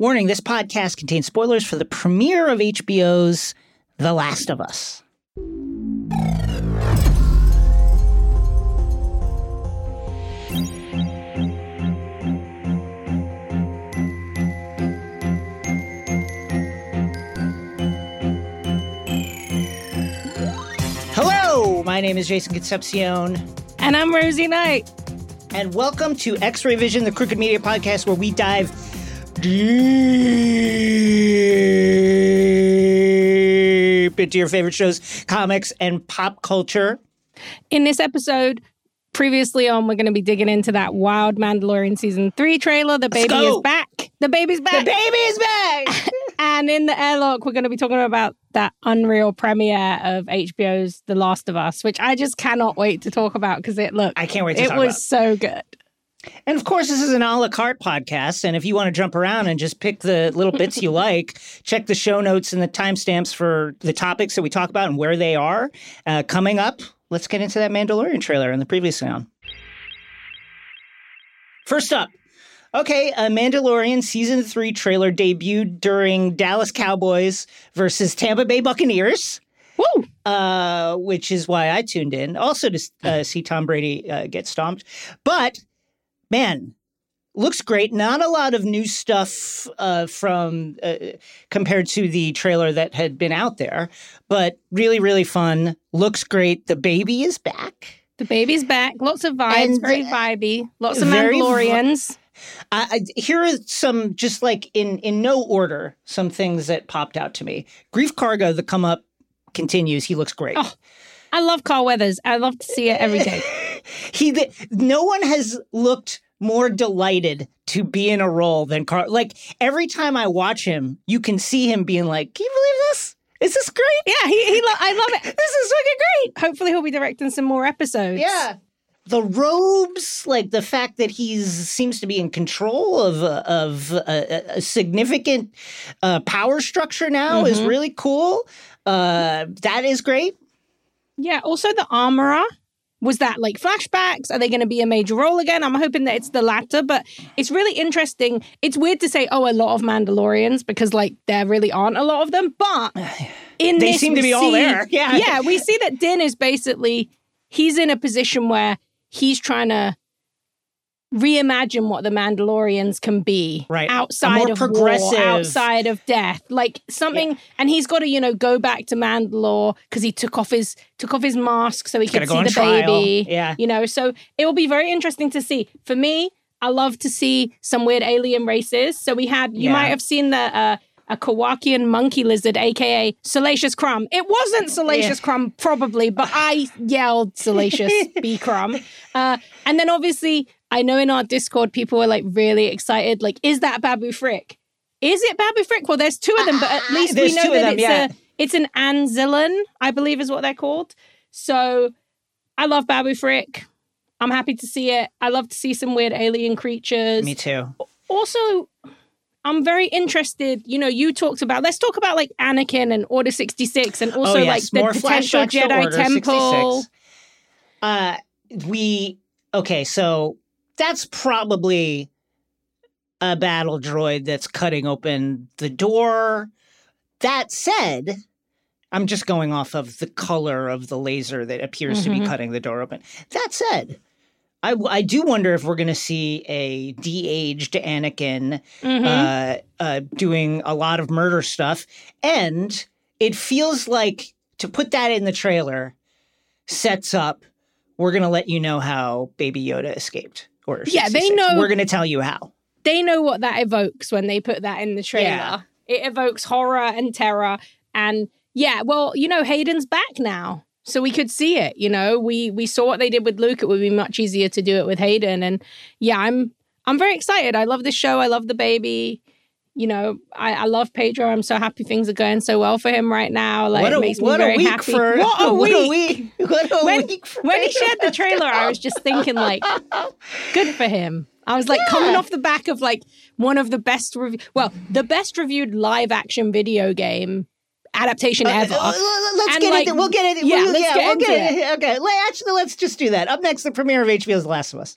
Warning this podcast contains spoilers for the premiere of HBO's The Last of Us. Hello, my name is Jason Concepcion. And I'm Rosie Knight. And welcome to X Ray Vision, the Crooked Media podcast, where we dive deep into your favorite shows, comics, and pop culture. In this episode, previously on, we're going to be digging into that Wild Mandalorian season three trailer. The baby is back. The baby's back. The baby is back! and in the airlock, we're going to be talking about that unreal premiere of HBO's The Last of Us, which I just cannot wait to talk about because it looked. I can't wait to It was about. so good. And of course, this is an a la carte podcast. And if you want to jump around and just pick the little bits you like, check the show notes and the timestamps for the topics that we talk about and where they are. Uh, coming up, let's get into that Mandalorian trailer and the previous sound. First up, okay, a Mandalorian season three trailer debuted during Dallas Cowboys versus Tampa Bay Buccaneers. Woo! uh, which is why I tuned in. Also to uh, see Tom Brady uh, get stomped. But man, looks great. Not a lot of new stuff uh, from uh, compared to the trailer that had been out there, but really, really fun. Looks great. The baby is back. The baby's back. Lots of vibes. And, very uh, vibey. Lots of Mandalorians. I, I, here are some just like in in no order some things that popped out to me. Greef Karga, the come up continues. He looks great. Oh, I love Carl Weathers. I love to see it every day. he the, no one has looked more delighted to be in a role than Carl. Like every time I watch him, you can see him being like, "Can you believe this? Is this great? Yeah, he, he lo- I love it. This is fucking great." Hopefully, he'll be directing some more episodes. Yeah. The robes, like the fact that he's seems to be in control of uh, of a, a significant uh, power structure now, is really cool. Uh, that is great. Yeah. Also, the armorer. Was that like flashbacks? Are they going to be a major role again? I'm hoping that it's the latter, but it's really interesting. It's weird to say, oh, a lot of Mandalorians because like there really aren't a lot of them, but in They this, seem to be all there. Yeah. yeah, we see that Din is basically he's in a position where he's trying to reimagine what the Mandalorians can be Right. Outside more of progressive- war, outside of death, like something. And he's got to you know go back to Mandalore because he took off his took off his mask so he gotta could see the trial. baby. Yeah. you know. So it will be very interesting to see. For me, I love to see some weird alien races. So we had you Yeah. might have seen the. Uh, a Kowakian monkey lizard, aka Salacious Crumb. It wasn't Salacious Crumb, probably, but I yelled Salacious B Crumb. Uh, and then obviously, I know in our Discord, people were like really excited. Like, is that Babu Frick? Is it Babu Frick? Well, there's two of them, but at least we know that them, it's yeah. a it's an Anzellan, I believe is what they're called. So I love Babu Frick. I'm happy to see it. I love to see some weird alien creatures Me too. also I'm very interested. You know, you talked about let's talk about like Anakin and Order 66 and also oh, like yes. the More potential Jedi Temple. 66. Uh, we okay, so that's probably a battle droid that's cutting open the door. That said, I'm just going off of the color of the laser that appears to be Mhm. cutting the door open. That said, I, I do wonder if we're going to see a de-aged Anakin Mhm. uh, uh, doing a lot of murder stuff. And it feels like to put that in the trailer sets up, we're going to let you know how Baby Yoda escaped. Order Yeah, they know- We're going to tell you how. they know what that evokes when they put that in the trailer. Yeah. It evokes horror and terror. And yeah, well, you know, Hayden's back now. So we could see it, you know. We we saw what they did with Luke. It would be much easier to do it with Hayden. And yeah, I'm I'm very excited. I love this show. I love the baby. You know, I, I love Pedro. I'm so happy things are going so well for him right now. Like, what a, it makes me what very a week happy. for what a what week! a week! What a When, week when he shared the trailer, I was just thinking, like, good for him. I was like coming off the back of like one of the best review, well, the best reviewed live action video game adaptation ever. Uh, uh, let's And, get like, into. We'll get into. yeah, we'll, let's yeah, get we'll into get into. Okay, let- actually, let's just do that. Up next, the premiere of HBO's The Last of Us.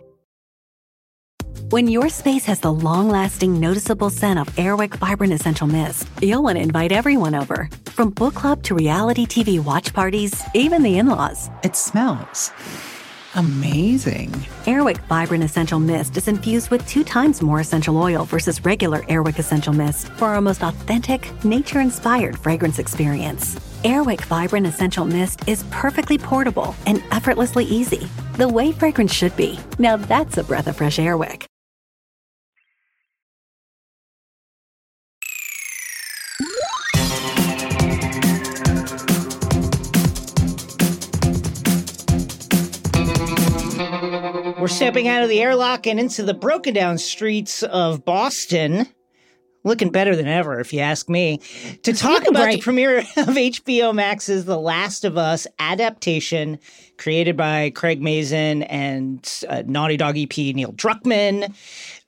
When your space has the long lasting, noticeable scent of Airwick Vibrant Essential Mist, you'll want to invite everyone over. From book club to reality TV watch parties, even the in laws. It smells amazing. Airwick Vibrant Essential Mist is infused with two times more essential oil versus regular Airwick Essential Mist for our most authentic, nature inspired fragrance experience. Airwick Vibrant Essential Mist is perfectly portable and effortlessly easy, the way fragrance should be. Now that's a breath of fresh Airwick. We're stepping out of the airlock and into the broken down streets of Boston. Looking better than ever, if you ask me. To talk about the premiere of HBO Max's The Last of Us adaptation, created by Craig Mazin and uh, Naughty Dog EP Neil Druckmann,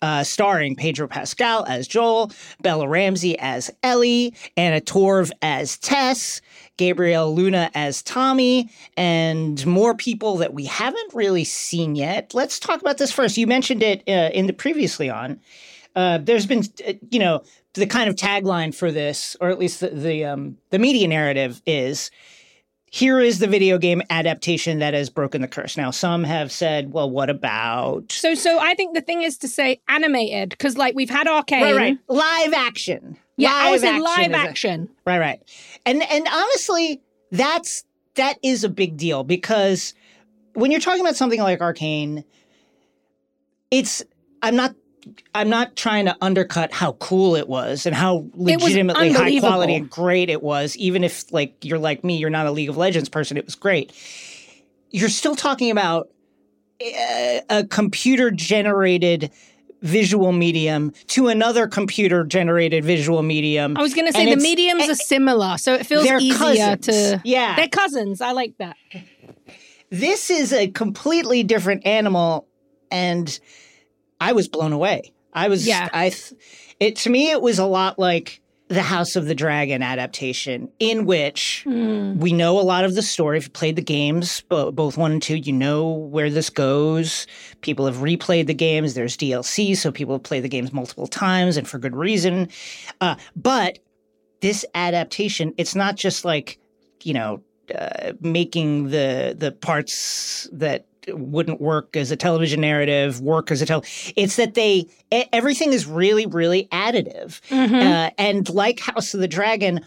uh, starring Pedro Pascal as Joel, Bella Ramsey as Ellie, Anna Torv as Tess, Gabriel Luna as Tommy, and more people that we haven't really seen yet. Let's talk about this first. You mentioned it uh, in the previously on. Uh, there's been, uh, you know, the kind of tagline for this, or at least the the, um, the media narrative is. Here is the video game adaptation that has broken the curse. Now, some have said, well, what about. So, so I think the thing is to say animated because, like, we've had Arcane. Right, right. Live action. Yeah, I was in live is a- action. Right, right. And and honestly, that's that is a big deal because when you're talking about something like Arcane, it's I'm not I'm not trying to undercut how cool it was and how legitimately high quality and great it was, even if like you're like me, you're not a League of Legends person, it was great. You're still talking about a, a computer generated visual medium to another computer generated visual medium. I was going to say And the mediums are similar, so it feels easier cousins. to. Yeah. they're cousins. I like that. this is a completely different animal and i was blown away i was Yeah. i it to me it was a lot like the house of the dragon adaptation in which Hmm. we know a lot of the story. If you played the games bo- both one and two you know where this goes. People have replayed the games. There's dlc so people have played the games multiple times and for good reason. Uh, but this adaptation it's not just like you know uh, making the the parts that wouldn't work as a television narrative work as a tel it's that they everything is really really additive Mm-hmm. uh, and like house of the dragon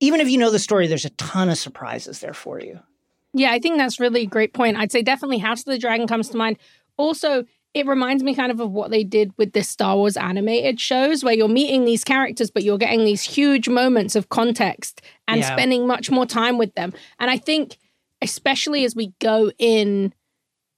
even if you know the story there's a ton of surprises there for you Yeah, I think that's really a great point. I'd say definitely House of the Dragon comes to mind. Also, it reminds me kind of of what they did with the Star Wars animated shows, where you're meeting these characters, but you're getting these huge moments of context and Yeah. spending much more time with them. And I think, especially as we go in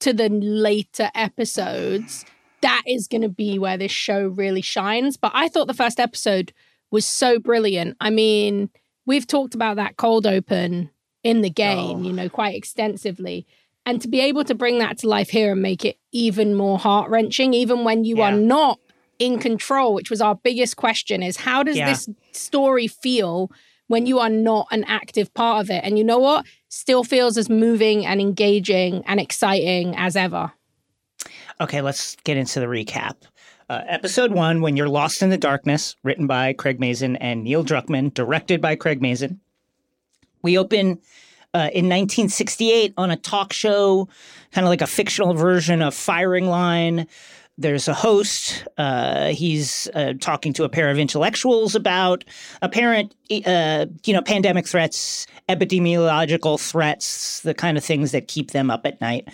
to the later episodes, that is going to be where this show really shines. But I thought the first episode was so brilliant. I mean, we've talked about that cold open in the game, Oh. you know, quite extensively. And to be able to bring that to life here and make it even more heart wrenching, even when you are not in control, which was our biggest question is how does Yeah. this story feel when you are not an active part of it? And you know what? Still feels as moving and engaging and exciting as ever. Okay, let's get into the recap. Uh, episode one, When You're Lost in the Darkness, written by Craig Mazin and Neil Druckmann, directed by Craig Mazin. We open uh, in 1968 on a talk show, kind of like a fictional version of Firing Line. There's a host. Uh, he's uh, talking to a pair of intellectuals about apparent, uh, you know, pandemic threats, epidemiological threats, the kind of things that keep them up at night.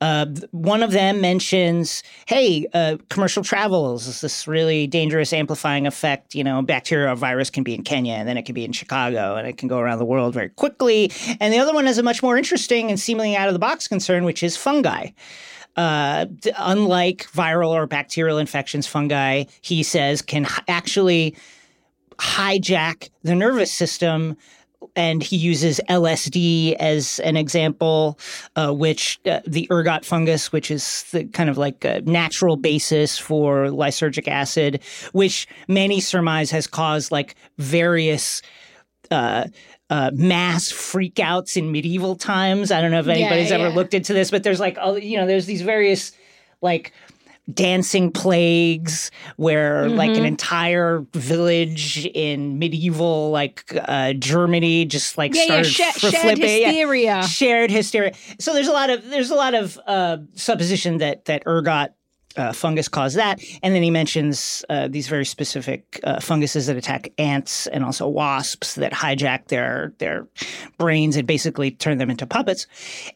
Uh, one of them mentions, "Hey, uh, commercial travels is this really dangerous amplifying effect. You know, bacteria or virus can be in Kenya, and then it can be in Chicago, and it can go around the world very quickly." And the other one has a much more interesting and seemingly out of the box concern, which is fungi. Uh, unlike viral or bacterial infections, fungi, he says, can actually hijack the nervous system. And he uses LSD as an example, uh, which uh, the ergot fungus, which is the kind of like a natural basis for lysergic acid, which many surmise has caused like various uh, uh, mass freakouts in medieval times. I don't know if anybody's yeah, ever looked into this, but there's like, all you know, there's these various like dancing plagues where like Mm-hmm. an entire village in medieval like uh, Germany just like Yeah, yeah, started sha- fr- shared flipping. Yeah. hysteria. Shared hysteria. So there's a lot of there's a lot of uh, supposition that that ergot uh, fungus caused that, and then he mentions uh, these very specific uh, funguses that attack ants and also wasps that hijack their their brains and basically turn them into puppets.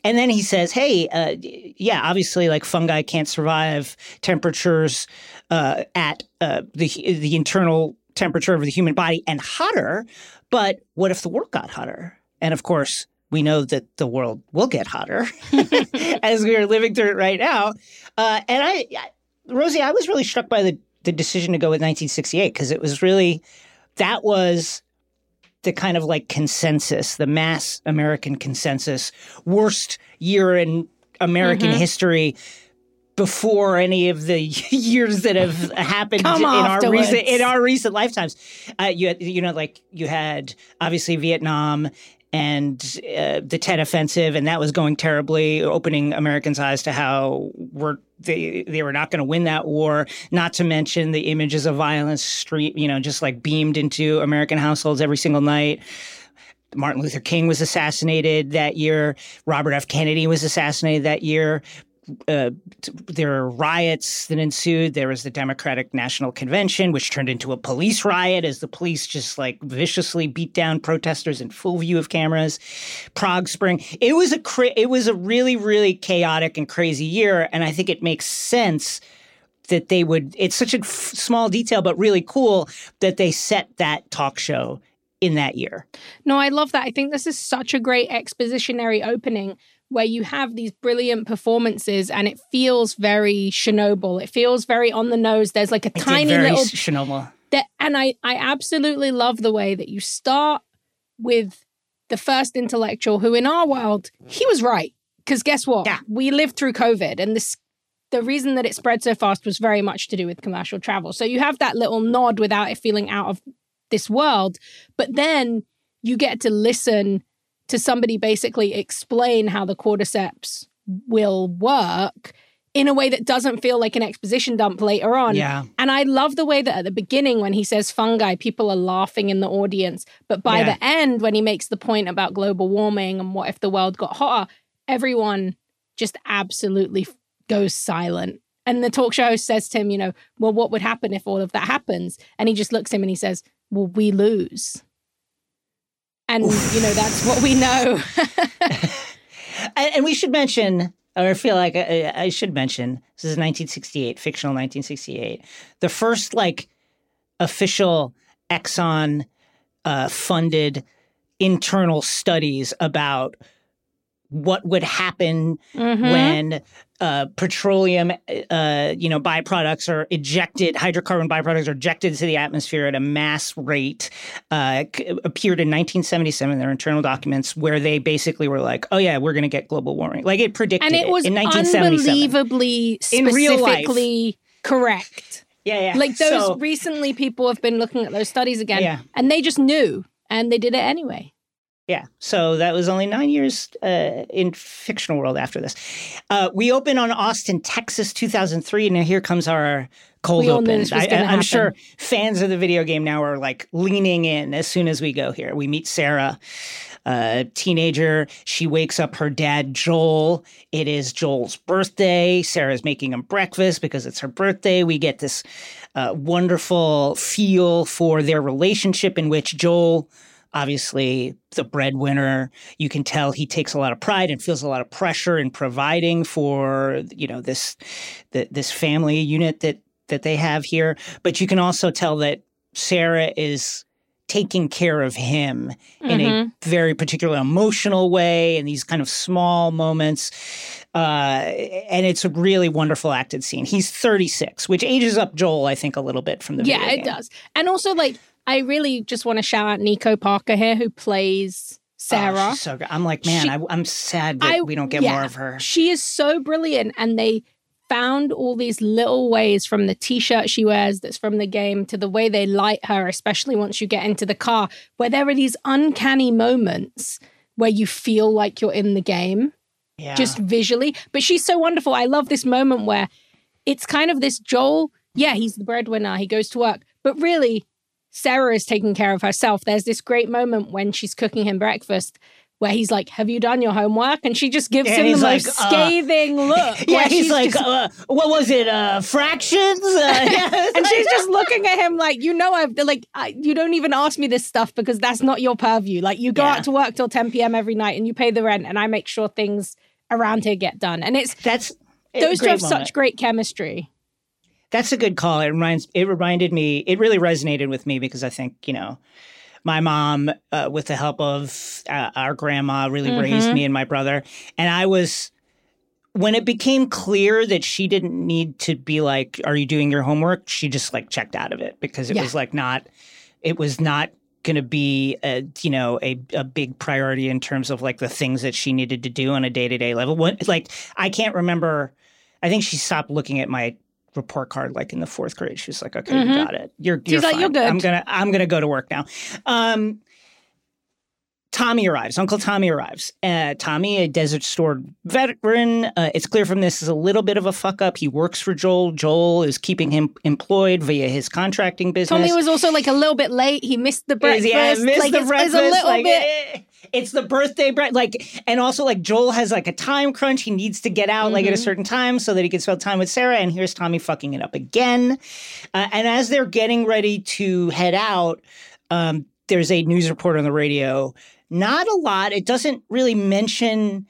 And then he says, "Hey, uh, yeah, obviously, like fungi can't survive temperatures uh, at uh, the the internal temperature of the human body and hotter. But what if the world got hotter? And of course." We know that the world will get hotter as we are living through it right now. Uh, and I, I, Rosie, I was really struck by the, the decision to go with 1968 because it was really, that was the kind of like consensus, the mass American consensus, worst year in American history before any of the years that have happened in our recent in our recent lifetimes. Uh, you had, you know like you had obviously Vietnam and uh, the Tet Offensive, and that was going terribly, opening Americans' eyes to how we're they they were not going to win that war. Not to mention the images of violence, street you know, just like beamed into American households every single night. Martin Luther King was assassinated that year. Robert F. Kennedy was assassinated that year. Uh, there were riots that ensued. There was the Democratic National Convention, which turned into a police riot as the police just like viciously beat down protesters in full view of cameras. Prague Spring. It was a cra- it was a really really chaotic and crazy year, and I think it makes sense that they would. It's such a f- small detail, but really cool that they set that talk show in that year. No, I love that. I think this is such a great expositionary opening where you have these brilliant performances and it feels very Chernobyl. It feels very on the nose. There's like a It tiny very little Chernobyl. that and I I absolutely love the way that you start with the first intellectual who in our world he was right because guess what Yeah. we lived through covid and this the reason that it spread so fast was very much to do with commercial travel so you have that little nod without it feeling out of this world but then you get to listen to somebody basically explain how the cordyceps will work in a way that doesn't feel like an exposition dump later on Yeah. and I love the way that at the beginning, when he says fungi, people are laughing in the audience. But by Yeah. the end, when he makes the point about global warming and what if the world got hotter, everyone just absolutely goes silent. And the talk show host says to him, you know, well, what would happen if all of that happens? And he just looks at him and he says, well, we lose. And, you know, that's what we know. And, and we should mention, or feel like I, I should mention, this is 1968, fictional 1968. The first like official Exxon uh, funded internal studies about what would happen Mhm. when uh, petroleum, uh, you know, byproducts are ejected, hydrocarbon byproducts are ejected into the atmosphere at a mass rate, uh, appeared in 1977 in their internal documents where they basically were like, oh, yeah, we're going to get global warming. Like it predicted and it was in 1977. unbelievably In life. specifically correct. Yeah, yeah. Like those So- recently, people have been looking at those studies again, Yeah. and they just knew, and they did it anyway. Yeah. So that was only nine years uh, in fictional world after this. Uh, we open on Austin, Texas, 2003, and now here comes our cold We open. I, am sure fans of the video game now are like leaning in as soon as we go here. We meet Sarah, a teenager. She wakes up her dad, Joel. It is Joel's birthday. Sarah's making him breakfast because it's her birthday. We get this uh, wonderful feel for their relationship in which Joel obviously the breadwinner you can tell he takes a lot of pride and feels a lot of pressure in providing for you know this the, this family unit that that they have here but you can also tell that sarah is taking care of him in a very particular emotional way in these kind of small moments uh, and it's a really wonderful acted scene he's 36 which ages up joel i think a little bit from the beginning. Yeah, it does. And also, like, I really just want to shout out Nico Parker here, who plays Oh, Sarah. she's so good. I'm like, man, She- I, I'm sad that I- we don't get yeah. more of her. She is so brilliant, and they found all these little ways from the t-shirt she wears that's from the game to the way they light her, especially once you get into the car, where there are these uncanny moments where you feel like you're in the game Yeah. just visually. But she's so wonderful. I love this moment where it's kind of this Joel, yeah, he's the breadwinner, he goes to work, but really, Sarah is taking care of herself. There's this great moment when she's cooking him breakfast where he's like, Have you done your homework? And she just gives him the he's most like, uh, scathing look. yeah, he's like, just- uh, what was it? Uh, fractions? Uh, yeah, and she's just looking at him like, you know, I've like, I, you don't even ask me this stuff because that's not your purview. Like, you go Yeah. out to work till 10 p.m. every night and you pay the rent, and I make sure things around here get done. And it's that's those two have such great chemistry. That's a good call. It reminds. It reminded me. It really resonated with me because I think you know, my mom, uh, with the help of uh, our grandma, really raised Mm-hmm. me and my brother, and I was. When it became clear that she didn't need to be like, "Are you doing your homework?" She just like checked out of it because it Yeah. was like not. It was not going to be a you know a, a big priority in terms of like the things that she needed to do on a day to day level. What like I can't remember. I think she stopped looking at my report card like in the fourth grade. She's like, "Okay, you got it. You're you're Mm-hmm. like, fine. "You're good." I'm gonna I'm gonna go to work now." Um, Tommy arrives. Uncle Tommy arrives. Uh, Tommy, a Desert Storm veteran. Uh, it's clear from this is a little bit of a fuck up. He works for Joel. Joel is keeping him employed via his contracting business. Tommy was also like a little bit late. He missed the breakfast. Yeah, missed like the it's, breakfast. it's a little like, bit. eh, It's the birthday break, like, and also like Joel has like a time crunch. He needs to get out like at a Mm-hmm. certain time so that he can spend time with Sarah. And here's Tommy fucking it up again. Uh, and as they're getting ready to head out, um, there's a news report on the radio. Not a lot. It doesn't really mention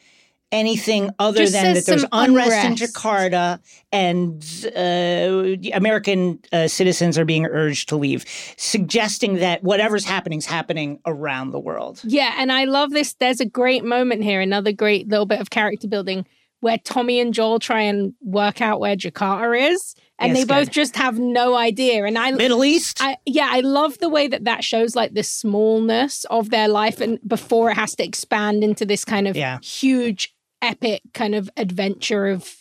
anything other Just than that there's some unrest, in. Jakarta and uh, American uh, citizens are being urged to leave, suggesting that whatever's happening is happening around the world. Yeah, and I love this. There's a great moment here, another great little bit of character building where Tommy and Joel try and work out where Jakarta is, and Yes, they both good. just have no idea. And I, Middle East? I, yeah, I love the way that that shows like the smallness of their life, and before it has to expand into this kind of Yeah. huge, epic kind of adventure of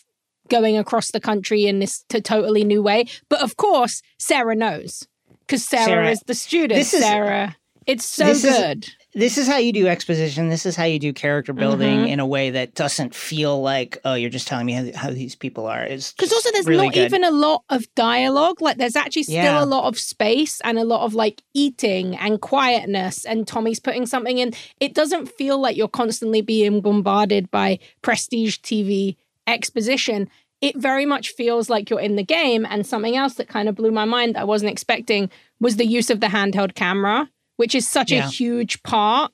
going across the country in this t- totally new way. But of course, Sarah knows because Sarah, Sarah- is the student. This is- Sarah, it's so this is- good. This is how you do exposition. This is how you do character building Mm-hmm. in a way that doesn't feel like, oh, you're just telling me how, how these people are. It's Because also there's really not good. even a lot of dialogue. Like there's actually still Yeah. a lot of space and a lot of like eating and quietness. And Tommy's putting something in. It doesn't feel like you're constantly being bombarded by prestige TV exposition. It very much feels like you're in the game. And something else that kind of blew my mind that I wasn't expecting was the use of the handheld camera, which is such Yeah. a huge part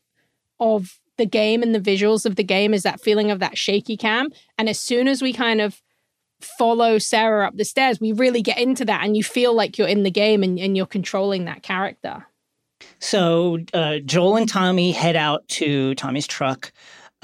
of the game and the visuals of the game is that feeling of that shaky cam. And as soon as we kind of follow Sarah up the stairs, we really get into that and you feel like you're in the game and, and you're controlling that character. So uh, Joel and Tommy head out to Tommy's truck.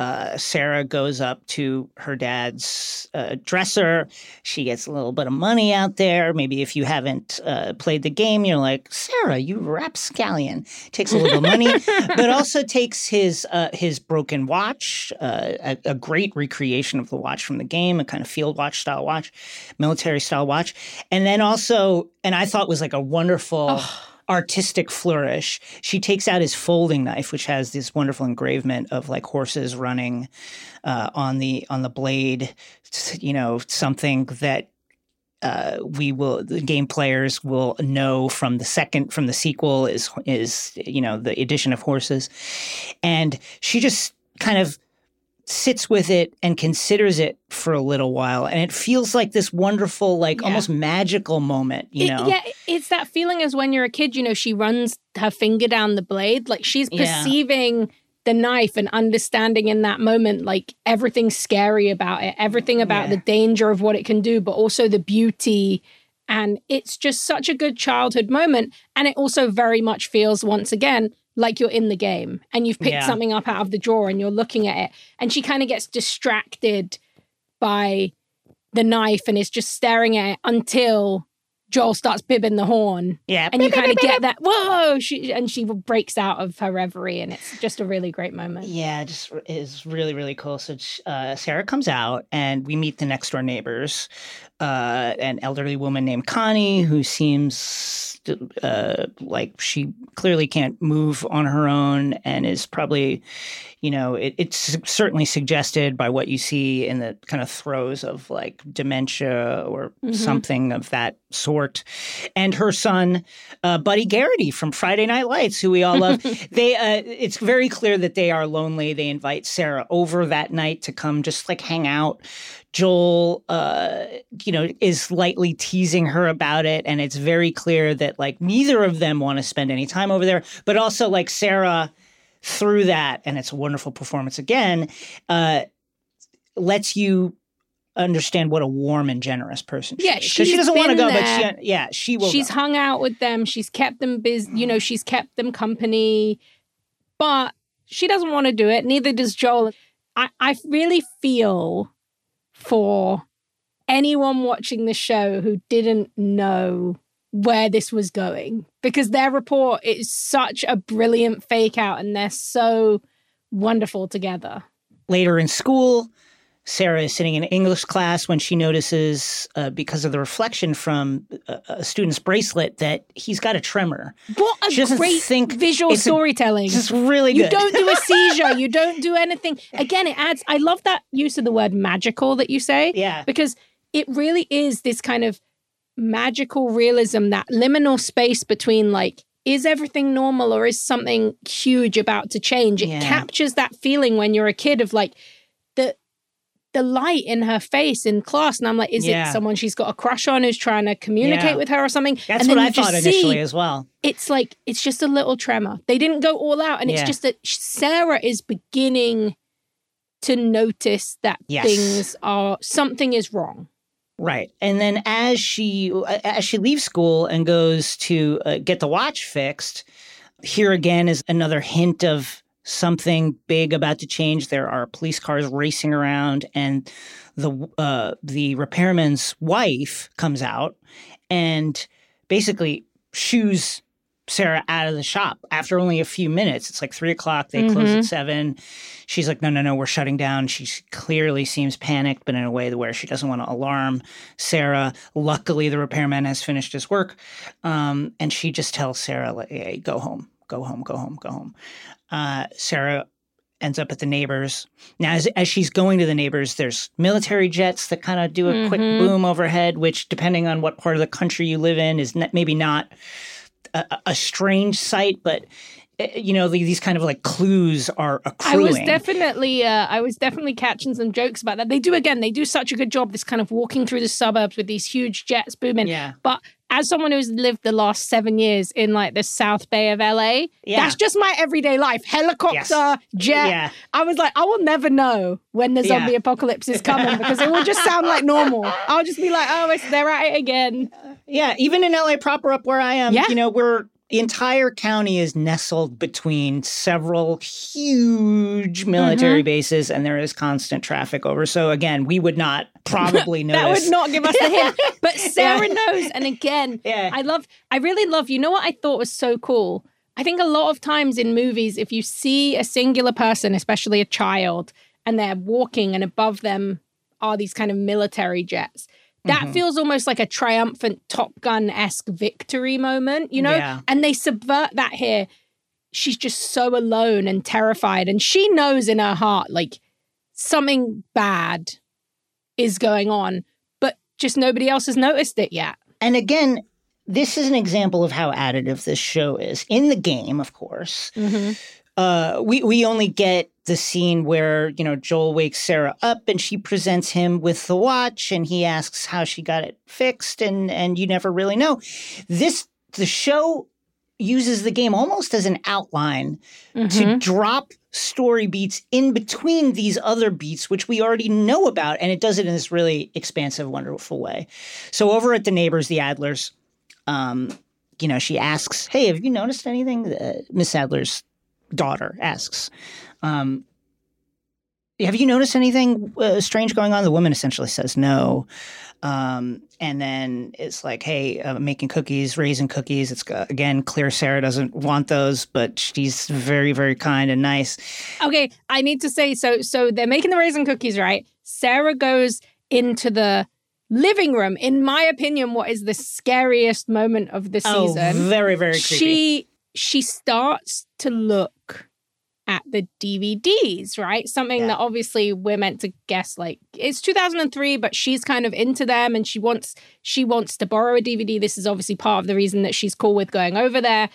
Uh, Sarah goes up to her dad's uh, dresser. She gets a little bit of money out there. Maybe if you haven't uh, played the game, you're like, Sarah, you rapscallion. Takes a little money, but also takes his uh, his broken watch, uh, a, a great recreation of the watch from the game, a kind of field watch style watch, military style watch, and then also, and I thought was like a wonderful artistic flourish. She takes out his folding knife, which has this wonderful engravement of like horses running uh, on the on the blade. You know, something that uh, we will the game players will know from the second from the sequel is is you know the addition of horses, and she just kind of sits with it and considers it for a little while and it feels like this wonderful like Yeah. almost magical moment you It- know yeah, it's that feeling as when you're a kid, you know, she runs her finger down the blade. Like she's Yeah. perceiving the knife and understanding in that moment, like everything scary about it, everything mm, about Yeah. the danger of what it can do, but also the beauty. And it's just such a good childhood moment. And it also very much feels, once again, like you're in the game and you've picked Yeah. something up out of the drawer and you're looking at it. And she kind of gets distracted by the knife and is just staring at it until Joel starts bibbing the horn. yeah And you kind of get that, whoa, she, and she breaks out of her reverie. And it's just a really great moment. Yeah, it just is really, really cool. So uh, Sarah comes out, and we meet the next door neighbors. Uh, an elderly woman named Connie, who seems uh, like she clearly can't move on her own, and is probably, you know, it, it's certainly suggested by what you see in the kind of throes of like dementia or something of that sort. And her son, uh, Buddy Garrity from Friday Night Lights, who we all love. they, uh, it's very clear that they are lonely. They invite Sarah over that night to come just like hang out. Joel, uh, you know, is lightly teasing her about it, and it's very clear that like neither of them want to spend any time over there. But also, like Sarah, through that, and it's a wonderful performance again, uh, lets you understand what a warm and generous person she Yeah, is. she doesn't want to go, but she, yeah, she will. she's go. hung out with them. She's kept them busy. You know, she's kept them company, but she doesn't want to do it. Neither does Joel. I, I really feel for anyone watching the show who didn't know where this was going because their report is such a brilliant fake out and they're so wonderful together. later in school, Sarah is sitting in English class when she notices, uh, because of the reflection from a, a student's bracelet, that he's got a tremor. What a She great think visual storytelling. Just really You good. don't do a seizure. You don't do anything. Again, it adds. I love that use of the word magical that you say. Yeah. Because it really is this kind of magical realism, that liminal space between like, is everything normal or is something huge about to change? It Yeah. captures that feeling when you're a kid of like the light in her face in class. And I'm like, is Yeah. it someone she's got a crush on who's trying to communicate Yeah. with her or something? That's what I thought initially see as well. it's like it's just a little tremor. They didn't go all out, and it's just that Sarah is beginning to notice that Yes. things are something is wrong. Right. And then as she as she leaves school and goes to uh, get the watch fixed, here again is another hint of something big about to change. There are police cars racing around and the uh, the repairman's wife comes out and basically shoos Sarah out of the shop after only a few minutes. It's like three o'clock. They close at seven. She's like, no, no, no, we're shutting down. She clearly seems panicked, but in a way where she doesn't want to alarm Sarah. Luckily, the repairman has finished his work. Um, and she just tells Sarah, like, hey, go home, go home, go home, go home. Uh, Sarah ends up at the neighbors. Now, as, as she's going to the neighbors, there's military jets that kind of do a quick boom overhead, which, depending on what part of the country you live in, is not, maybe not a, a strange sight, but uh, you know these kind of like clues are accruing. I was definitely, uh, I was definitely catching some jokes about that. They do again. They do such a good job. This kind of walking through the suburbs with these huge jets booming. Yeah. But as someone who's lived the last seven years in like the South Bay of LA, Yeah. that's just my everyday life. Helicopter, Yes. jet. Yeah. I was like, I will never know when the zombie Yeah. apocalypse is coming because it will just sound like normal. I'll just be like, oh, it's, they're at it again. Yeah, even in LA proper, up where I am, Yeah. you know, we're the entire county is nestled between several huge military Mm-hmm. bases, and there is constant traffic over. So again, we would not probably know. That would not give us the hint. But Sarah knows. And again, Yeah. I love, I really love, you know what I thought was so cool? I think a lot of times in movies, if you see a singular person, especially a child, and they're walking and above them are these kind of military jets, That Mhm. feels almost like a triumphant Top Gun esque victory moment, you know? Yeah. And they subvert that here. She's just so alone and terrified. And she knows in her heart, like, something bad is going on, but just nobody else has noticed it yet. And again, this is an example of how additive this show is. In the game, of course, uh, we we only get the scene where you know Joel wakes Sarah up and she presents him with the watch, and he asks how she got it fixed, and and you never really know. This the show uses the game almost as an outline to drop story beats in between these other beats, which we already know about, and it does it in this really expansive, wonderful way. So over at the neighbors, the Adlers, um, you know, she asks, "Hey, have you noticed anything?" Uh, Miss Adler's daughter asks, um, "Have you noticed anything uh, strange going on?" The woman essentially says, "No." Um, and then it's like, hey, uh, making cookies, raising cookies. It's uh, again clear Sarah doesn't want those, but she's very, very kind and nice. Okay, I need to say so. So they're making the raisin cookies, right? Sarah goes into the living room. In my opinion, what is the scariest moment of the Oh, season? very, very creepy. she she starts to look at the DVDs, right? Something Yeah. that obviously we're meant to guess like it's 2003, but she's kind of into them and she wants she wants to borrow a DVD. This is obviously part of the reason that she's cool with going over there.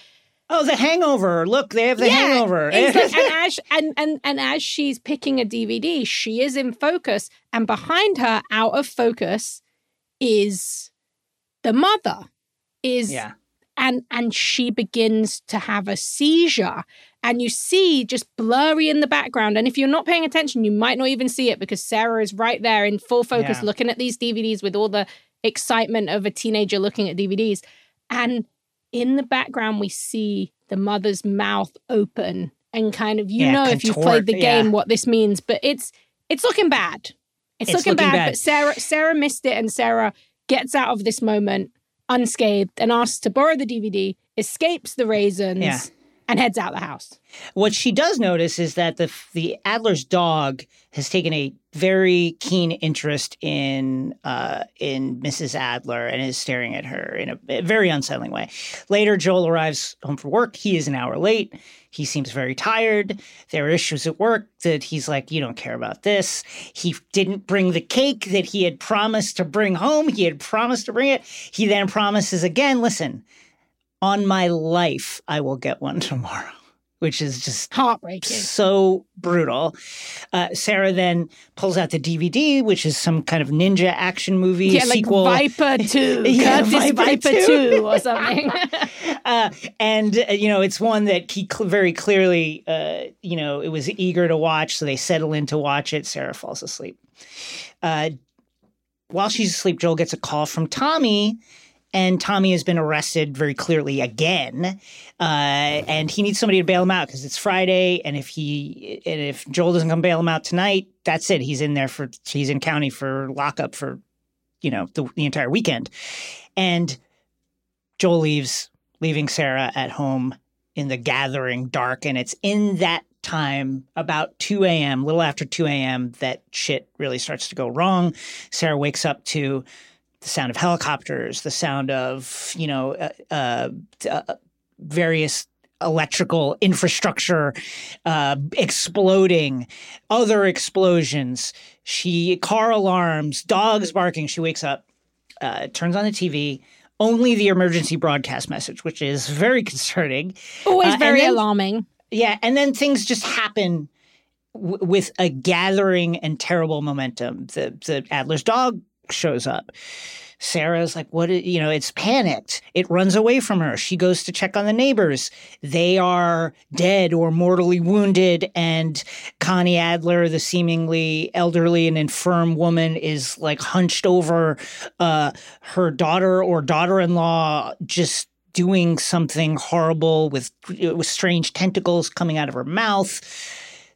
Oh, the Hangover! Look, they have the Hangover. Like- and as and, and and as she's picking a DVD, she is in focus, and behind her, out of focus, is the mother. Is yeah, and and she begins to have a seizure and you see just blurry in the background and if you're not paying attention you might not even see it because sarah is right there in full focus Yeah. looking at these dvds with all the excitement of a teenager looking at dvds and in the background we see the mother's mouth open and kind of you Yeah, know if you've played the game yeah. what this means but it's it's looking bad it's, It's looking, looking bad, bad. but sarah sarah missed it and sarah gets out of this moment unscathed and asks to borrow the dvd escapes the raisins Yeah. and heads out the house What she does notice is that the the Adler's dog has taken a very keen interest in uh, in Mrs. Adler and is staring at her in a, very unsettling way. Later, Joel arrives home from work. He is an hour late. He seems very tired. There are issues at work that he's like, "You don't care about this." He didn't bring the cake that he had promised to bring home. He had promised to bring it. He then promises again, "Listen, on my life, I will get one tomorrow." Which is just heartbreaking. so brutal. Uh, Sarah then pulls out the DVD, which is some kind of ninja action movie yeah like viper 2 Yeah, Viper viper, 2. 2 or something. Uh, and uh, you know it's one that he cl- very clearly uh, you know it was eager to watch so they settle in to watch it. Sarah falls asleep. Uh, while she's asleep joel gets a call from tommy and tommy has been arrested very clearly again uh, and he needs somebody to bail him out because it's friday and if he and if joel doesn't come bail him out tonight that's it he's in there for he's in county for lockup for you know the, the entire weekend and Joel leaves, leaving Sarah at home in the gathering dark. And it's in that time, about 2 a.m., little after 2 a.m., that shit really starts to go wrong. Sarah wakes up to the sound of helicopters, the sound of, you know, uh, uh, uh, various electrical infrastructure uh, exploding, other explosions. She car alarms, dogs barking. She wakes up, uh, turns on the TV. Only the emergency broadcast message, which is very concerning. always Uh, very then- alarming Yeah, and then things just happen w- with a gathering and terrible momentum. The the Adler's dog shows up. Sarah's like, "What? You know, it's panicked. It runs away from her. She goes to check on the neighbors. They are dead or mortally wounded. And Connie Adler, the seemingly elderly and infirm woman, is like hunched over uh, her daughter or daughter-in-law, just doing something horrible with, with strange tentacles coming out of her mouth.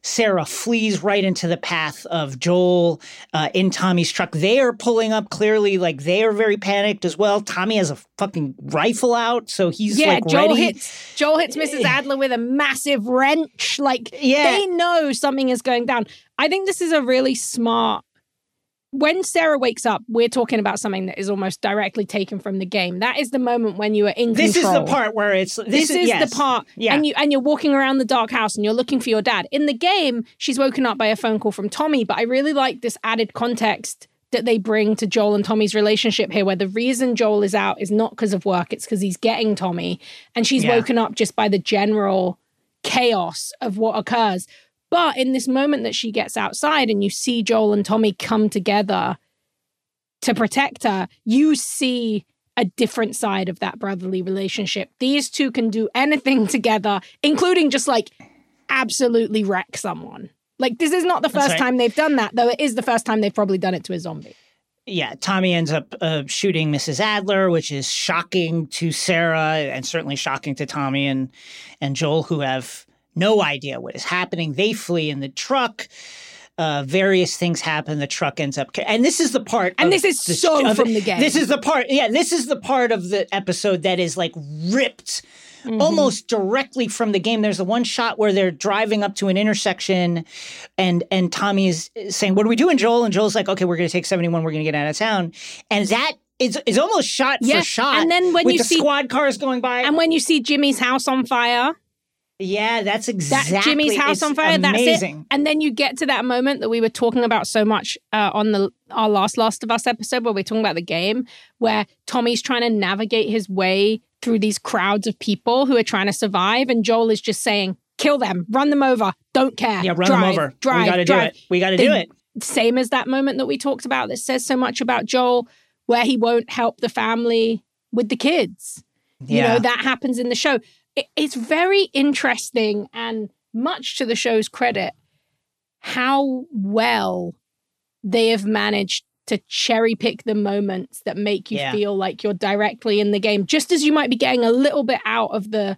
Sarah flees right into the path of Joel uh, in Tommy's truck. They are pulling up clearly, like they are very panicked as well. Tommy has a fucking rifle out, so he's yeah, like Joel ready. hits Joel hits Mrs. Adler with a massive wrench. Like Yeah. they know something is going down. I think this is a really smart when Sarah wakes up, we're talking about something that is almost directly taken from the game. That is the moment when you are in This is the part where it's this, This, is yes. the part, Yeah. and you and you're walking around the dark house and you're looking for your dad. In the game, she's woken up by a phone call from Tommy, but I really like this added context that they bring to Joel and Tommy's relationship here, where the reason Joel is out is not because of work; it's because he's getting Tommy, and she's Yeah. woken up just by the general chaos of what occurs. But in this moment that she gets outside and you see Joel and Tommy come together to protect her, you see a different side of that brotherly relationship. These two can do anything together, including just like absolutely wreck someone. Like, this is not the first right. time they've done that, though it is the first time they've probably done it to a zombie. yeah, Tommy ends up uh, shooting Mrs. Adler, which is shocking to Sarah and certainly shocking to Tommy and and Joel, who have no idea what is happening. They flee in the truck. Uh, various things happen. The truck ends up, and this is the part. And this is the- so from the game. This is the part. Yeah, this is the part of the episode that is like ripped. Mm-hmm. Almost directly from the game. There's the one shot where they're driving up to an intersection, and and Tommy is saying, "What are we doing, Joel?" And Joel's like, "Okay, we're going to take 71. We're going to get out of town." And that is is almost shot Yeah, for shot. and then when you the see- squad cars going by, And when you see Jimmy's house on fire, yeah, that's that exactly Jimmy's house on fire, Amazing. that's it. And then you get to that moment that we were talking about so much uh, on the our last Last of Us episode, where we're talking about the game, where Tommy's trying to navigate his way through these crowds of people who are trying to survive, and Joel is just saying, "Kill them, run them over, don't care, Yeah, run drive, them over. drive, we got to do drive." it. We got to do it. Same as that moment that we talked about that says so much about Joel, where he won't help the family with the kids. You know, that happens in the show. It, it's very interesting and much to the show's credit how well they have managed to cherry pick the moments that make you Yeah. feel like you're directly in the game just as you might be getting a little bit out of the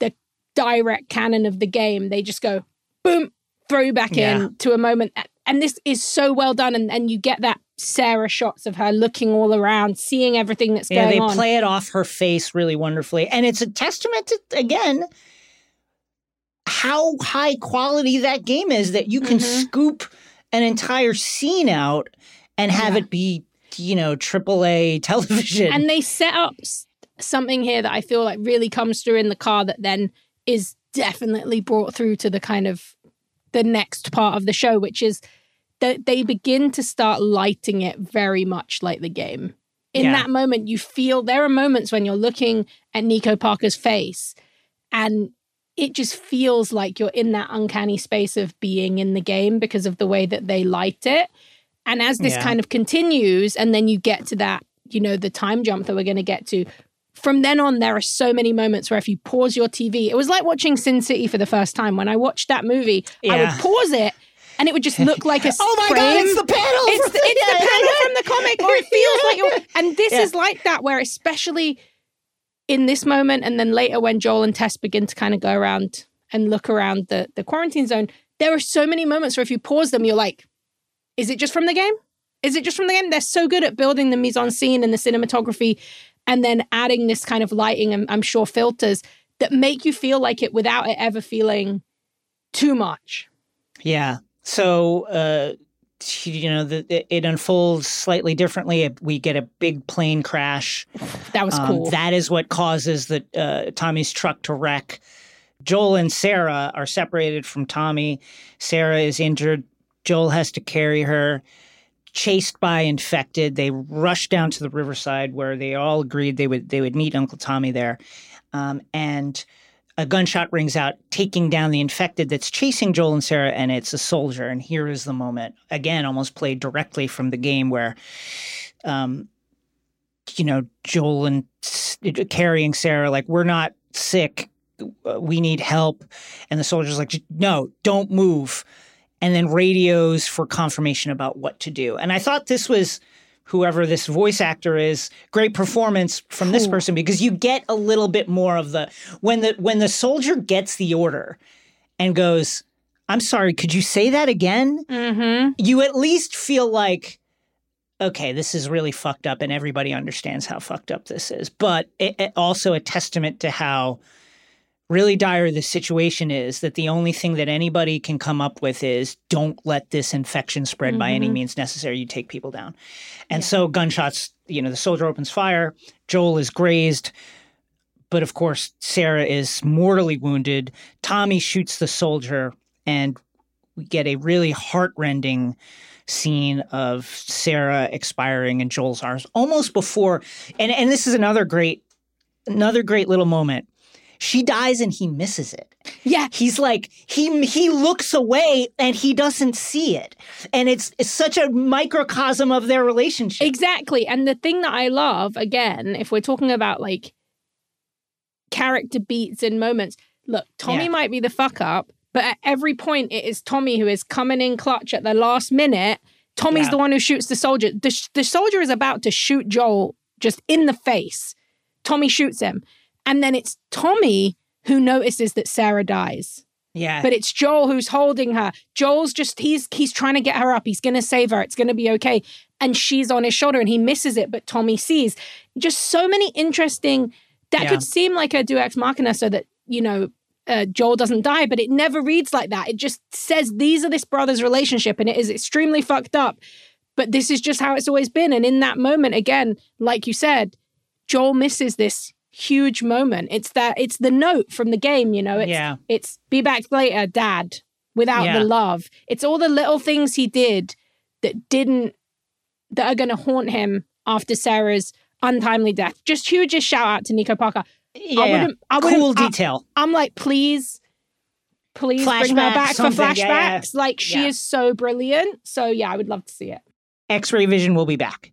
the direct canon of the game they just go boom throw you back Yeah. in to a moment and this is so well done and, and you get that sarah shots of her looking all around seeing everything that's Yeah, going on. Yeah, they play it off her face really wonderfully. And it's a testament to, again, how high quality that game is that you can Mhm. scoop an entire scene out and have Yeah. it be, you know, AAA television. And they set up something here that I feel like really comes through in the car that then is definitely brought through to the kind of the next part of the show, which is that they begin to start lighting it very much like the game. In Yeah. that moment, you feel there are moments when you're looking at Nico Parker's face and it just feels like you're in that uncanny space of being in the game because of the way that they light it. And as this Yeah. kind of continues, and then you get to that, you know, the time jump that we're going to get to, from then on, there are so many moments where if you pause your TV, it was like watching Sin City for the first time. When I watched that movie, I would pause it and it would just look like a oh my frame. God, it's the panel! It's the, it's the panel from the comic, or it feels like you're. And this Yeah. is like that, where especially in this moment, and then later when Joel and Tess begin to kind of go around and look around the the quarantine zone, there are so many moments where if you pause them, you're like, "Is it just from the game? Is it just from the game?" They're so good at building the mise en scene and the cinematography, and then adding this kind of lighting and I'm sure filters that make you feel like it without it ever feeling too much. Yeah. So, uh, you know, the, it- unfolds slightly differently. We get a big plane crash. That was Um, cool. that is what causes the uh, Tommy's truck to wreck. Joel and Sarah are separated from Tommy. Sarah is injured. Joel has to carry her. Chased by infected, they rush down to the riverside where they all agreed they would they would meet Uncle Tommy there, um, and a gunshot rings out, taking down the infected that's chasing Joel and Sarah, and it's a soldier. And here is the moment again, almost played directly from the game where um, you know, Joel and s- carrying Sarah, like, we're not sick. uh, We need help. And the soldier's like, no, don't move. And then radios for confirmation about what to do. And I thought this was whoever this voice actor is, great performance from this person because you get a little bit more of the when the when the soldier gets the order and goes, I'm sorry, could you say that again? mm-hmm. you at least feel like okay this is really fucked up and everybody understands how fucked up this is but it, it also a testament to how really dire the situation is that the only thing that anybody can come up with is don't let this infection spread by any mm-hmm. means necessary. You take people down. And so gunshots, you know, the soldier opens fire, Joel is grazed. But of course, Sarah is mortally wounded. Tommy shoots the soldier, and we get a really heartrending scene of Sarah expiring in Joel's arms almost before and and this is another great another great little moment. She dies and he misses it. Yeah. He's like he he looks away and he doesn't see it. And it's it's such a microcosm of their relationship. Exactly. And the thing that I love, again, if we're talking about like character beats and moments, look, Tommy Yeah. might be the fuck up, but at every point it is Tommy who is coming in clutch at the last minute. Tommy's Yeah. the one who shoots the soldier. The, the soldier is about to shoot Joel just in the face. Tommy shoots him. And then it's Tommy who notices that Sarah dies. Yeah. But it's Joel who's holding her. Joel's just he's he's trying to get her up. He's gonna save her. It's gonna be okay. And she's on his shoulder and he misses it, but Tommy sees. Just so many interesting that Yeah. could seem like a Deus Machina so that, you know, uh, Joel doesn't die, but it never reads like that. It just says these are this brother's relationship and it is extremely fucked up. But this is just how it's always been. And in that moment, again, like you said, Joel misses this huge moment. It's that it's the note from the game, you know. It's Yeah. it's be back later, dad, without Yeah. the love. It's all the little things he did that didn't that are gonna haunt him after Sarah's untimely death. Just hugest shout out to Nico Parker. yeah. I wouldn't I wouldn't cool I- detail. I'm like, please, please bring her back for flashbacks. Yeah, yeah. Like she is so brilliant. So yeah, I would love to see it. X-ray vision will be back.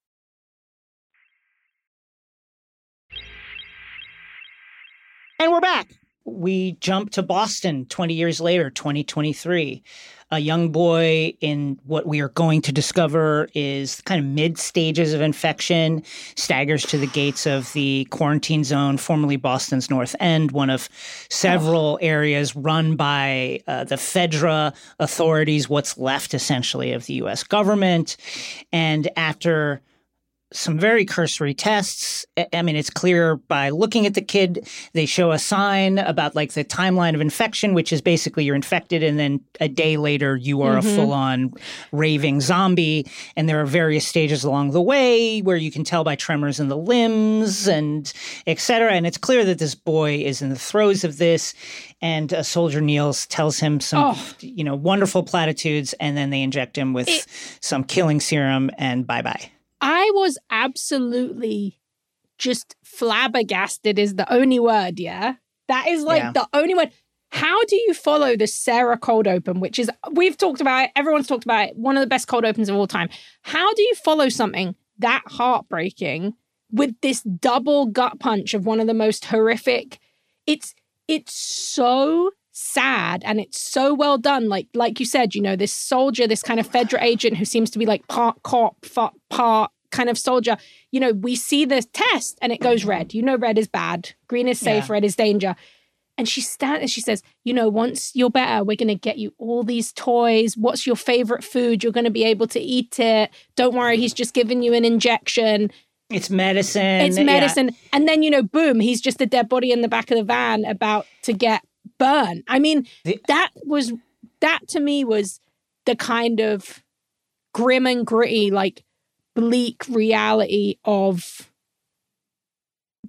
And we're back. We jump to Boston 20 years later, 2023. A young boy in what we are going to discover is kind of mid stages of infection, staggers to the gates of the quarantine zone, formerly Boston's North End, one of several areas run by uh, the Fedra authorities, what's left essentially of the US government. And after some very cursory tests. I- mean, it's clear by looking at the kid, they show a sign about like the timeline of infection, which is basically you're infected and then a day later you are a mm-hmm. full on raving zombie. And there are various stages along the way where you can tell by tremors in the limbs and et cetera. And it's clear that this boy is in the throes of this. And a soldier kneels, tells him some, Oh. you know, wonderful platitudes, and then they inject him with some killing serum and bye bye. I was absolutely just flabbergasted is the only word, yeah? That is like Yeah. the only word. How do you follow the Sarah cold open, which is we've talked about it, everyone's talked about it, one of the best cold opens of all time. How do you follow something that heartbreaking with this double gut punch of one of the most horrific? It's it's so sad and it's so well done. Like like you said, you know, this soldier, this kind of Fedra agent who seems to be like part cop, part kind of soldier. You know, we see the test and it goes red. You know, red is bad, green is safe, Yeah. red is danger. And she stands and she says, you know, once you're better, we're gonna get you all these toys. What's your favorite food? You're gonna be able to eat it. Don't worry, he's just giving you an injection. It's medicine. It's yeah. medicine. And then, you know, boom, he's just a dead body in the back of the van about to get burned. I mean, The- that was, that to me was the kind of grim and gritty, like bleak reality of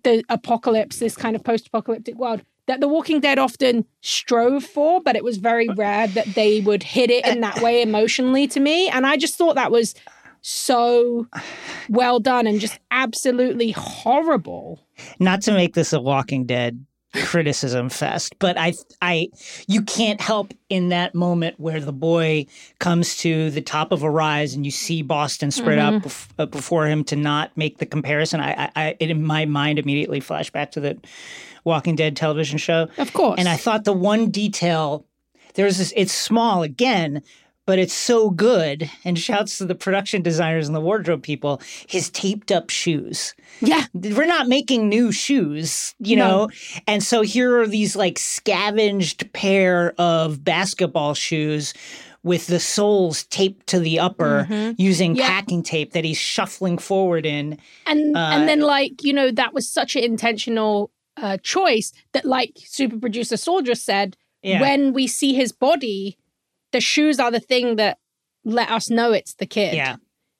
the apocalypse, this kind of post-apocalyptic world that The Walking Dead often strove for, but it was very rare that they would hit it in that way emotionally to me. And I just thought that was so well done and just absolutely horrible. Not to make this a Walking Dead criticism fest, but I, I, you can't help in that moment where the boy comes to the top of a rise and you see Boston spread Mhm. out bef- uh, before him to not make the comparison. I, I, I, it in my mind immediately flashed back to the Walking Dead television show. Of course. And I thought the one detail there's this. It's small again. But it's so good, and shouts to the production designers and the wardrobe people. His taped up shoes Yeah. we're not making new shoes, you No. know? And so here are these like scavenged pair of basketball shoes with the soles taped to the upper Mhm. using Yeah. packing tape that he's shuffling forward in. and Uh, and then like you know that was such an intentional uh, choice that like super producer just said Yeah. when we see his body the shoes are the thing that let us know it's the kid Yeah.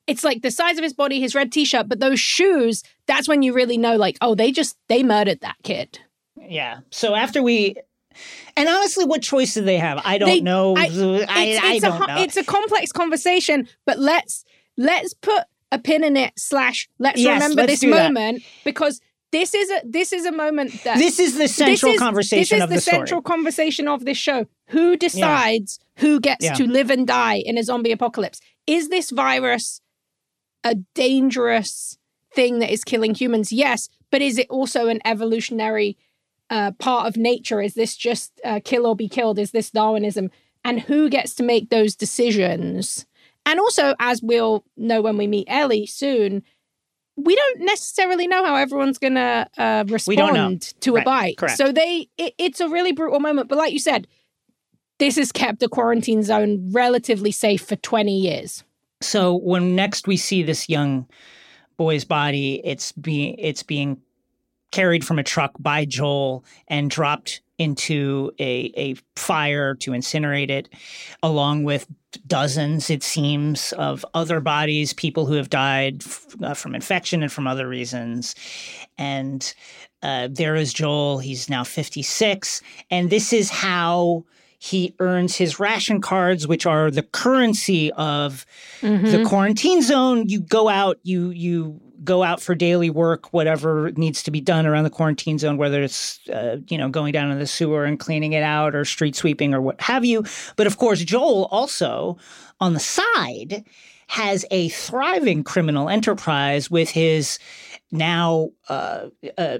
it's like the size of his body his red t-shirt but those shoes that's when you really know like oh they just they murdered that kid Yeah. So after we and honestly, what choice did they have? I don't They- know. I, it's, I, it's a, don't ho- know. it's a complex conversation but let's let's put a pin in it slash let's Yes, remember let's this do that. moment because this is a this is a moment that this is the central this is, conversation this is of the, the, central conversation of this show. Who decides who gets Yeah. to live and die in a zombie apocalypse? Is this virus a dangerous thing that is killing humans? Yes, but is it also an evolutionary uh, part of nature? Is this just uh, kill or be killed? Is this Darwinism? And who gets to make those decisions? And also, as we'll know when we meet Ellie soon, we don't necessarily know how everyone's going to uh, We don't know. respond to Right, a bite. correct. So they, it, it's a really brutal moment. But like you said, this has kept the quarantine zone relatively safe for 20 years. So when next we see this young boy's body, it's being it's being carried from a truck by Joel and dropped into a a fire to incinerate it, along with dozens, it seems, of other bodies, people who have died f- uh, from infection and from other reasons, and. Uh, there is Joel. He's now 56. And this is how he earns his ration cards, which are the currency of the quarantine zone. You go out, you you go out for daily work, whatever needs to be done around the quarantine zone, whether it's uh, you know going down in the sewer and cleaning it out, or street sweeping, or what have you. But of course, Joel also on the side has a thriving criminal enterprise with his now uh, uh,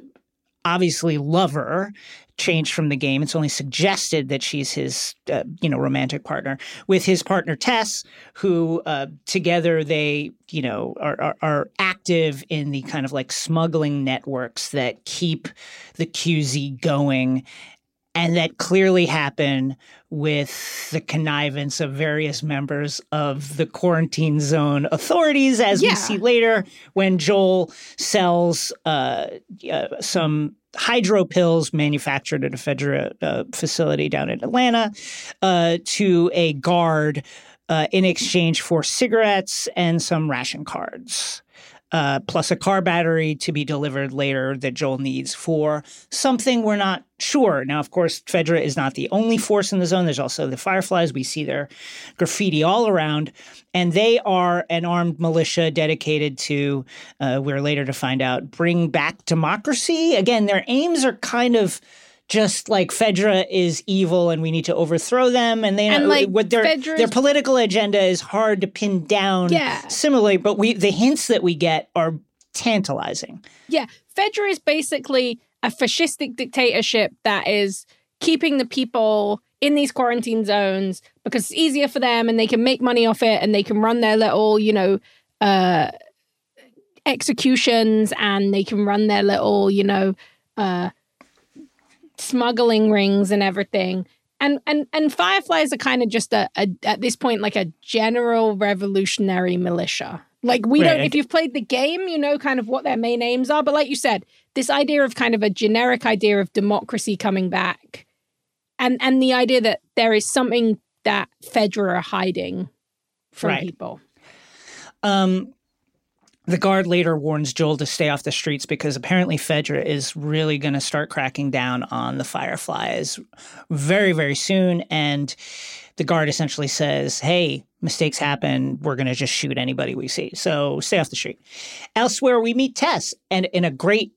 obviously lover changed from the game. It's only suggested that she's his, uh, you know, romantic partner with his partner Tess, who uh, together they, you know, are, are are active in the kind of like smuggling networks that keep the QZ going. And that clearly happen with the connivance of various members of the quarantine zone authorities, as Yeah. we see later when Joel sells uh, uh, some hydro pills manufactured at a federal uh, facility down in Atlanta uh, to a guard uh, in exchange for cigarettes and some ration cards. Uh, plus a car battery to be delivered later that Joel needs for something we're not sure. Now, of course, Fedra is not the only force in the zone. There's also the Fireflies. We see their graffiti all around, and they are an armed militia dedicated to, uh, we're later to find out, bring back democracy. Again, their aims are kind of just like Fedra is evil and we need to overthrow them, and they And, like, what their Fedra's- their political agenda is hard to pin down. Yeah. similarly, but we the hints that we get are tantalizing. Yeah, Fedra is basically a fascistic dictatorship that is keeping the people in these quarantine zones because it's easier for them and they can make money off it and they can run their little, you know, uh, executions and they can run their little, you know, uh, smuggling rings and everything. And and and Fireflies are kind of just a, a at this point like a general revolutionary militia. Like we don't if you've played the game, you know kind of what their main aims are. But like you said, this idea of kind of a generic idea of democracy coming back, and and the idea that there is something that Fedra are hiding from Right. people. Um, the guard later warns Joel to stay off the streets because apparently Fedra is really going to start cracking down on the Fireflies very, very soon. And the guard essentially says, Hey, mistakes happen. We're going to just shoot anybody we see. So stay off the street. Elsewhere, we meet Tess, and in a great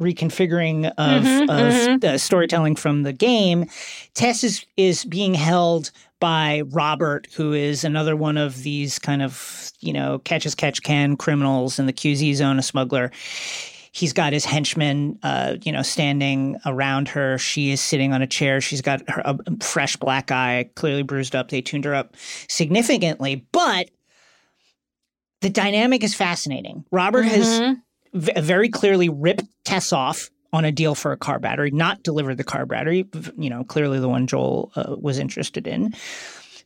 reconfiguring of, Mhm, of mhm. uh, storytelling from the game, Tess is, is being held by Robert, who is another one of these kind of, you know, catch as catch can criminals in the QZ zone, a smuggler. He's got his henchmen, uh, you know, standing around her. She is sitting on a chair. She's got her, a fresh black eye, clearly bruised up. They tuned her up significantly, but the dynamic is fascinating. Robert has Mhm. V- very clearly ripped Tess off on a deal for a car battery, not delivered the car battery, you know, clearly the one Joel uh, was interested in.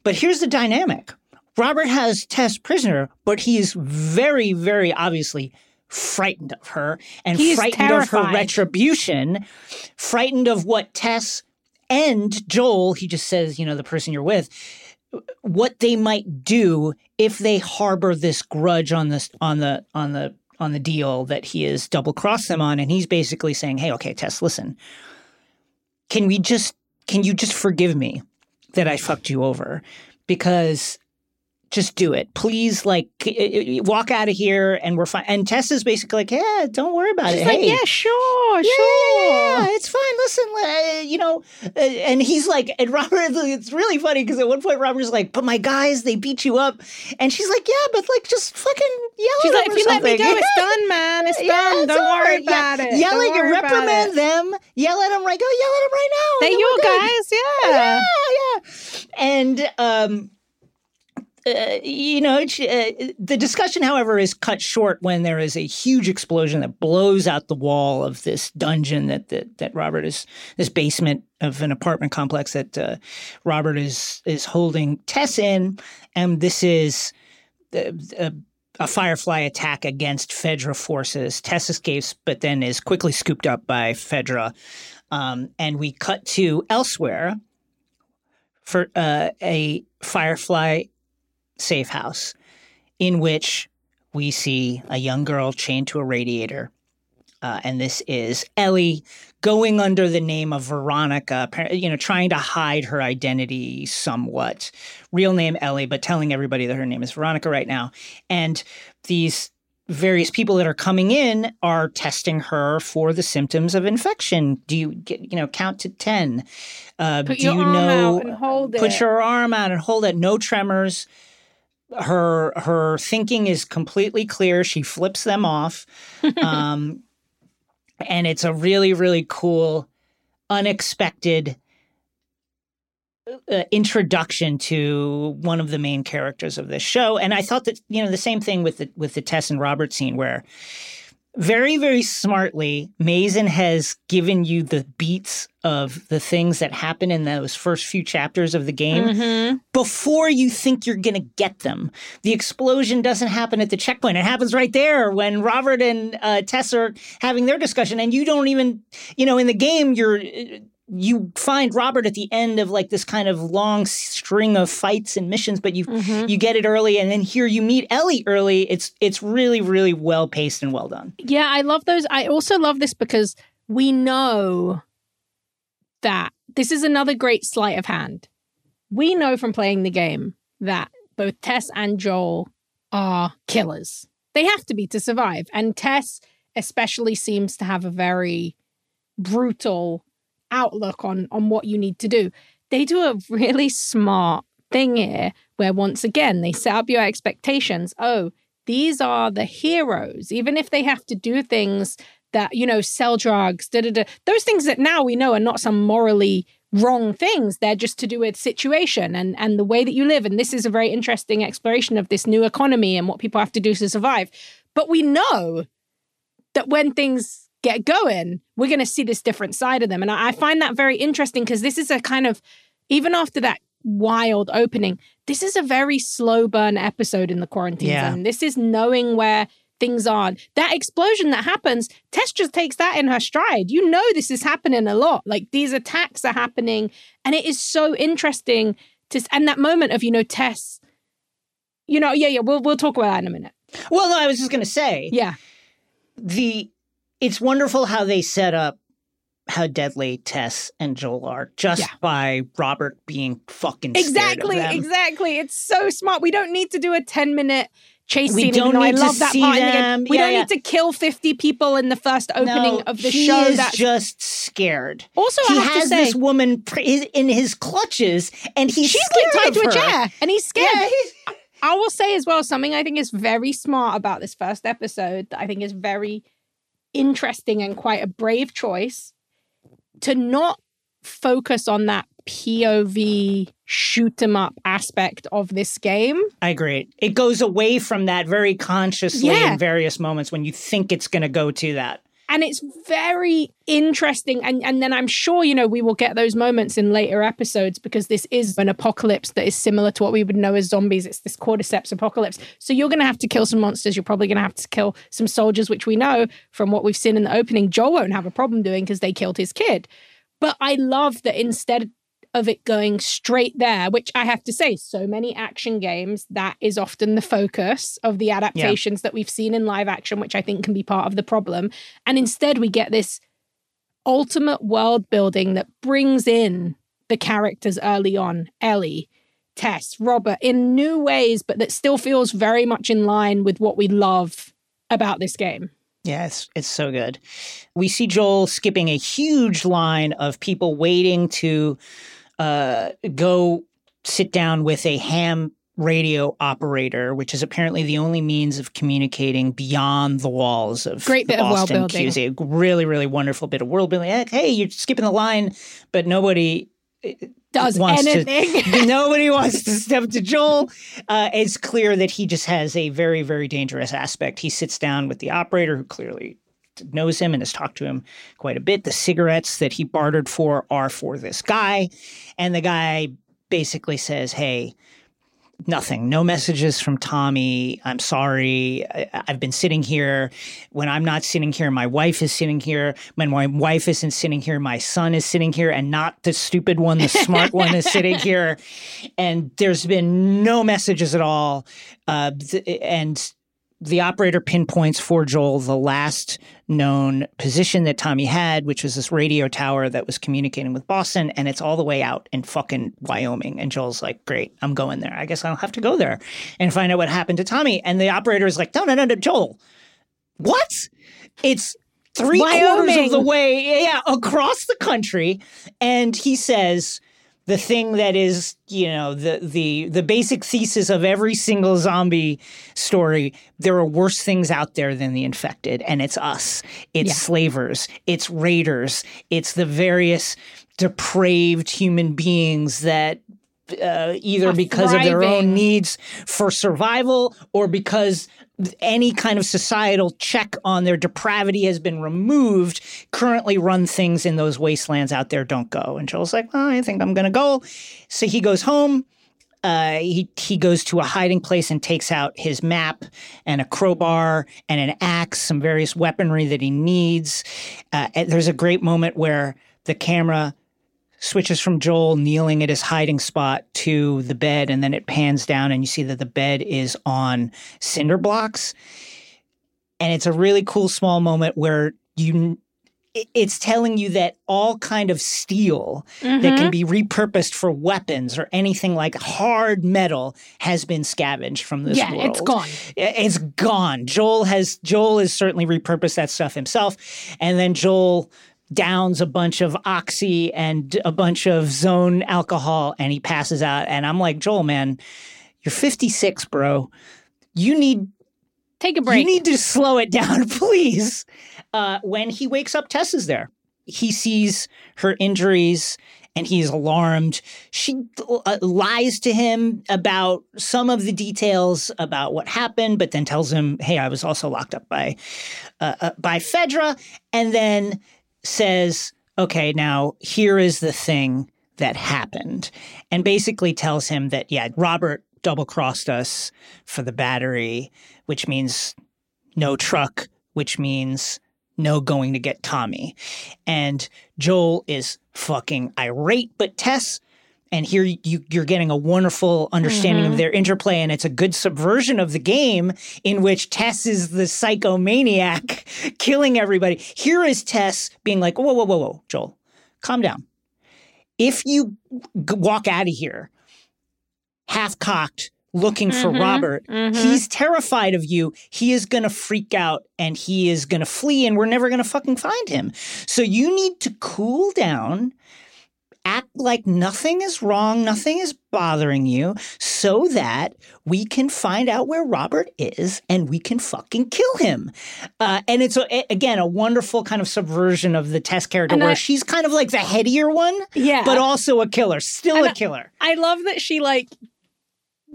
But here's the dynamic Robert has Tess prisoner, but he's very, very obviously frightened of her and He is frightened of her retribution, frightened of what Tess and Joel, he just says, you know, the person you're with, what they might do if they harbor this grudge on this on the on the on the deal that he has double crossed them on and he's basically saying hey okay tess listen. Can we just can you just forgive me that i fucked you over? Because just do it please like walk out of here and we're fine and tess is basically like yeah don't worry about She's it like, hey yeah, sure, yeah, sure. yeah, yeah, yeah, it's fine. Listen, uh, you know, uh, and he's like, and Robert, it's really funny because at one point Robert's like, but my guys, they beat you up, and she's like, yeah, but like, just fucking yell She's at like, them if you let me go, it's done, man. It's done. it's Don't worry right. Yeah, about it. Yell Don't at you, reprimand them, yell at them, right? Go yell at them right now. They're your guys, yeah. yeah, yeah. And um, uh, you know, uh, the discussion, however, is cut short when there is a huge explosion that blows out the wall of this dungeon that that, that Robert is this basement of an apartment complex that uh, Robert is is holding Tess in, and this is. Uh, a, a Firefly attack against Fedra forces. Tess escapes, but then is quickly scooped up by Fedra. Um, and we cut to elsewhere for uh, a Firefly safe house in which we see a young girl chained to a radiator. Uh, and this is Ellie going under the name of Veronica, you know, trying to hide her identity somewhat. Real name Ellie, but telling everybody that her name is Veronica right now. And these various people that are coming in are testing her for the symptoms of infection. Do you get, you know, count to 10? Uh, Put do you know, hold put it. your arm out and hold it. No tremors. Her her thinking is completely clear. She flips them off, um, and it's a really really cool, unexpected uh, introduction to one of the main characters of this show. And I thought that you know the same thing with the with the Tess and Robert scene where very very smartly Mazin has given you the beats of the things that happen in those first few chapters of the game Mhm. before you think you're going to get them. The explosion doesn't happen at the checkpoint. It happens right there when Robert and uh, Tess are having their discussion, and you don't even, you know, in the game, you're. You find Robert at the end of like this kind of long string of fights and missions, but you Mhm. you get it early, and then here you meet Ellie early. It's it's really really well paced and well done. Yeah, I love those. I also love this because we know that this is another great sleight of hand. We know from playing the game that both Tess and Joel are killers. They have to be to survive. And Tess, especially, seems to have a very brutal outlook on, on what you need to do. They do a really smart thing here where, once again, they set up your expectations. Oh, these are the heroes, even if they have to do things that, you know, sell drugs, da da da. Those things that now we know are not some morally wrong things. They're just to do with situation and, and the way that you live. And this is a very interesting exploration of this new economy and what people have to do to survive. But we know that when things get going, we're going to see this different side of them. And I, I find that very interesting because this is a kind of, even after that wild opening, this is a very slow burn episode in the quarantine Yeah. zone. This is knowing where things are. That explosion that happens, Tess just takes that in her stride. You know, this is happening a lot. Like these attacks are happening. And it is so interesting to, and that moment of, you know, Tess, you know, yeah, yeah, we'll, we'll talk about that in a minute. Well, no, I was just going to say Yeah. the it's wonderful how they set up how deadly Tess and Joel are just Yeah. by Robert being fucking scared of Exactly, them. exactly. It's so smart. We don't need to do a 10 minute chase We scene. don't though I need to that see part in the them. We Yeah, don't yeah. need to kill 50 people in the first opening No, of the he show. is That's just scared. Also, he I have to has say- this woman pr- in his clutches, and he's she's scared like tied of to a her. chair and he's scared. He's- I will say as well something I think is very smart about this first episode that I think is very interesting and quite a brave choice to not focus on that POV shoot 'em up aspect of this game. I agree. It goes away from that very consciously Yeah. in various moments when you think it's going to go to that. And it's very interesting. And and then i'm sure you know we will get those moments in later episodes because this is an apocalypse that is similar to what we would know as zombies. It's this cordyceps apocalypse. So you're going to have to kill some monsters. You're probably going to have to kill some soldiers which we know from what we've seen in the opening joel won't have a problem doing because they killed his kid. But i love that instead of it going straight there, which I have to say, so many action games, that is often the focus of the adaptations that we've seen in live action, which I think can be part of the problem. And instead, we get this ultimate world building that brings in the characters early on Ellie, Tess, Robert in new ways, but that still feels very much in line with what we love about this game. Yeah, it's, it's so good. We see Joel skipping a huge line of people waiting to uh, go sit down with a ham radio operator, which is apparently the only means of communicating beyond the walls of Great bit of world Boston building. QZ. A really, really wonderful bit of world building. Like, hey, you're skipping the line, but nobody Does wants anything. to nobody wants to step to Joel. Uh, it's clear that he just has a very very dangerous aspect. He sits down with the operator who clearly knows him and has talked to him quite a bit. The cigarettes that he bartered for are for this guy, and the guy basically says, "Hey." Nothing. No messages from Tommy. I'm sorry. I, I've been sitting here. When I'm not sitting here, my wife is sitting here. When my wife isn't sitting here, my son is sitting here, and not the stupid one, the smart one is sitting here. And there's been no messages at all. Uh, and the operator pinpoints for Joel the last known position that Tommy had, which was this radio tower that was communicating with Boston, and it's all the way out in fucking Wyoming. And Joel's like, "Great, I'm going there. I guess I'll have to go there and find out what happened to Tommy." And the operator is like, "No, no, no, no, Joel, what? It's." Three quarters of the way, yeah, across the country, and he says, the thing that is you know the the the basic thesis of every single zombie story there are worse things out there than the infected and it's us. It's Yeah. slavers. It's raiders. It's the various depraved human beings that uh, either because of their own needs for survival or because any kind of societal check on their depravity has been removed, currently run things in those wastelands out there don't go. And Joel's like, well, I think I'm going to go. So he goes home. Uh, he he goes to a hiding place and takes out his map and a crowbar and an axe, some various weaponry that he needs. Uh, there's a great moment where the camera switches from Joel kneeling at his hiding spot to the bed, and then it pans down, and you see that the bed is on cinder blocks. And it's a really cool small moment where you it's telling you that all kind of steel that can mm-hmm. be repurposed for weapons or anything like hard metal has been scavenged from this yeah, world. it's gone. It's gone. Joel has Joel has certainly repurposed that stuff himself, and then Joel downs a bunch of oxy and a bunch of zone alcohol, and he passes out. And I'm like, Joel, man, you're 56, bro. You need Take a break. you need to slow it down, please. Uh, when he wakes up, Tess is there. He sees her injuries and he's alarmed. She uh, lies to him about some of the details about what happened, but then tells him, "Hey, I was also locked up by uh, uh, by Fedra," and then says, "Okay, now here is the thing that happened," and basically tells him that yeah, Robert double crossed us for the battery, which means no truck, which means no going to get Tommy. And Joel is fucking irate, but Tess and here you, you're getting a wonderful understanding Mm-hmm. of their interplay and it's a good subversion of the game in which tess is the psychomaniac killing everybody. Here is tess being like whoa whoa whoa whoa joel calm down. If you g- walk out of here half cocked looking for Mhm, robert mhm. he's terrified of you. He is going to freak out and he is going to flee and we're never going to fucking find him. So you need to cool down act like nothing is wrong, nothing is bothering you, so that we can find out where Robert is and we can fucking kill him. Uh, and it's, a, again, a wonderful kind of subversion of the Tess character And where I- she's kind of like the headier one, Yeah. but also a killer, still a killer. I love that she like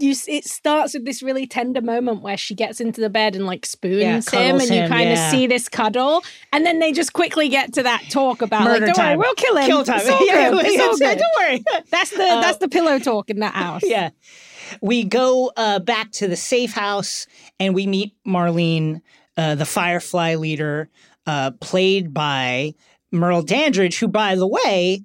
you it starts with this really tender moment where she gets into the bed and like spoons Yeah, him and you kind of yeah. see this cuddle and then they just quickly get to that talk about Murder like don't time. worry we'll kill him Kill time. it's all Yeah, good. It's all good. Don't worry. that's the Uh, that's the pillow talk in that house Yeah. We go uh, back to the safe house and we meet Marlene, uh, the Firefly leader, uh, played by Merle Dandridge, who, by the way,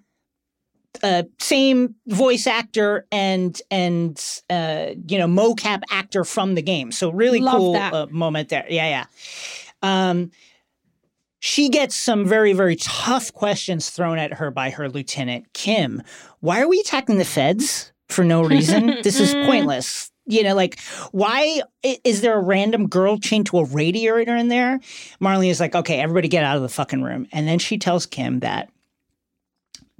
uh, same voice actor and and uh, you know mocap actor from the game. So really Love cool uh, moment there. Yeah, yeah. Um, she gets some very very tough questions thrown at her by her lieutenant Kim. Why are we attacking the feds for no reason? this is pointless. You know, like why is there a random girl chained to a radiator in there? Marlene is like, okay, everybody get out of the fucking room, and then she tells Kim that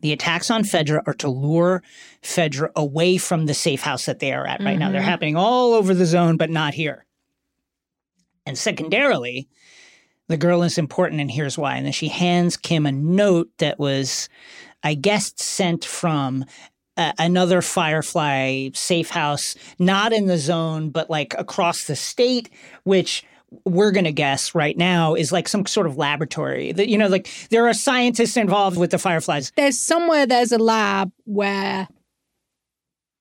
the attacks on Fedra are to lure Fedra away from the safe house that they are at right now. They're happening all over the zone, but not here. And secondarily, the girl is important, and here's why. And then she hands Kim a note that was, I guess, sent from uh, another Firefly safe house, not in the zone, but like across the state, which we're going to guess right now is like some sort of laboratory. That you know, like there are scientists involved with the Fireflies. there's somewhere there's a lab where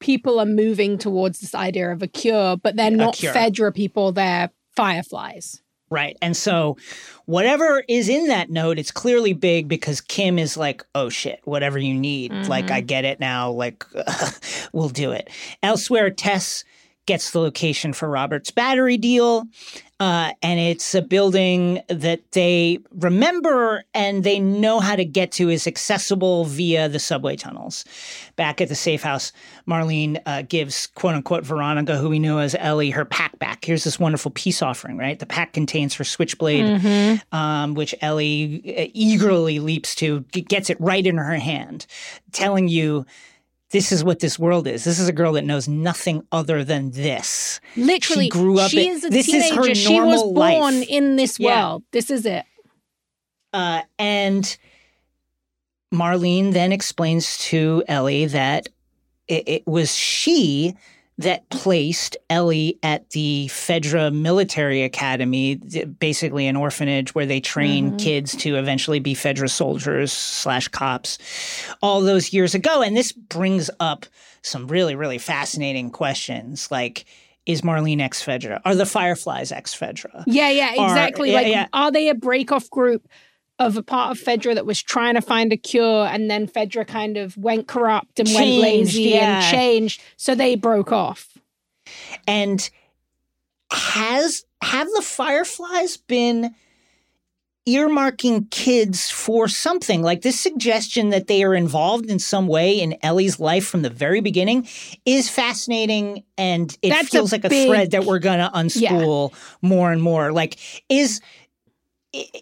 people are moving towards this idea of a cure but they're not fedra people they're fireflies Right. And so whatever is in that note, it's clearly big because Kim is like, oh shit, whatever you need. Like, I mm-hmm. get it now. Like, we'll do it. Elsewhere, Tess gets the location for Robert's battery deal. Uh, and it's a building that they remember and they know how to get to is accessible via the subway tunnels. Back at the safe house, Marlene uh, gives quote unquote Veronica, who we know as Ellie, her pack back. Here's this wonderful peace offering, right? The pack contains her switchblade, um, which Ellie uh, eagerly leaps to, gets it right in her hand, telling you. This is what this world is. This is a girl that knows nothing other than this. literally She grew up. she in- is a this is teenager her she was born life. in this Yeah. world this is it Uh, and Marlene then explains to Ellie that it, it was she that placed Ellie at the Fedra Military Academy, basically an orphanage where they train mm-hmm. kids to eventually be Fedra soldiers slash cops all those years ago. And this brings up some really, really fascinating questions like, is Marlene ex Fedra? Are the Fireflies ex Fedra? yeah yeah exactly yeah, like yeah. are they a break-off group of a part of Fedra that was trying to find a cure, and then Fedra kind of went corrupt and went lazy yeah. and changed, so they broke off. And has have the fireflies been earmarking kids for something like this suggestion that they are involved in some way in Ellie's life from the very beginning is fascinating and it That's a feels like a big- thread that we're going to unspool more and more like is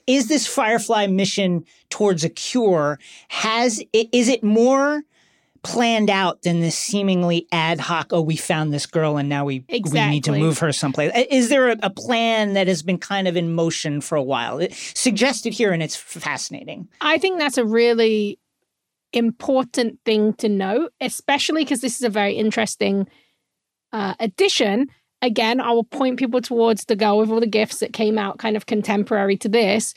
is this firefly mission towards a cure? Has is it more planned out than this seemingly ad hoc oh we found this girl and now we we need to move her someplace? Is there a, a plan that has been kind of in motion for a while? It, suggested here and it's fascinating. I think that's a really important thing to note, especially because this is a very interesting uh, addition. Again, I will point people towards the girl with all the gifts that came out kind of contemporary to this.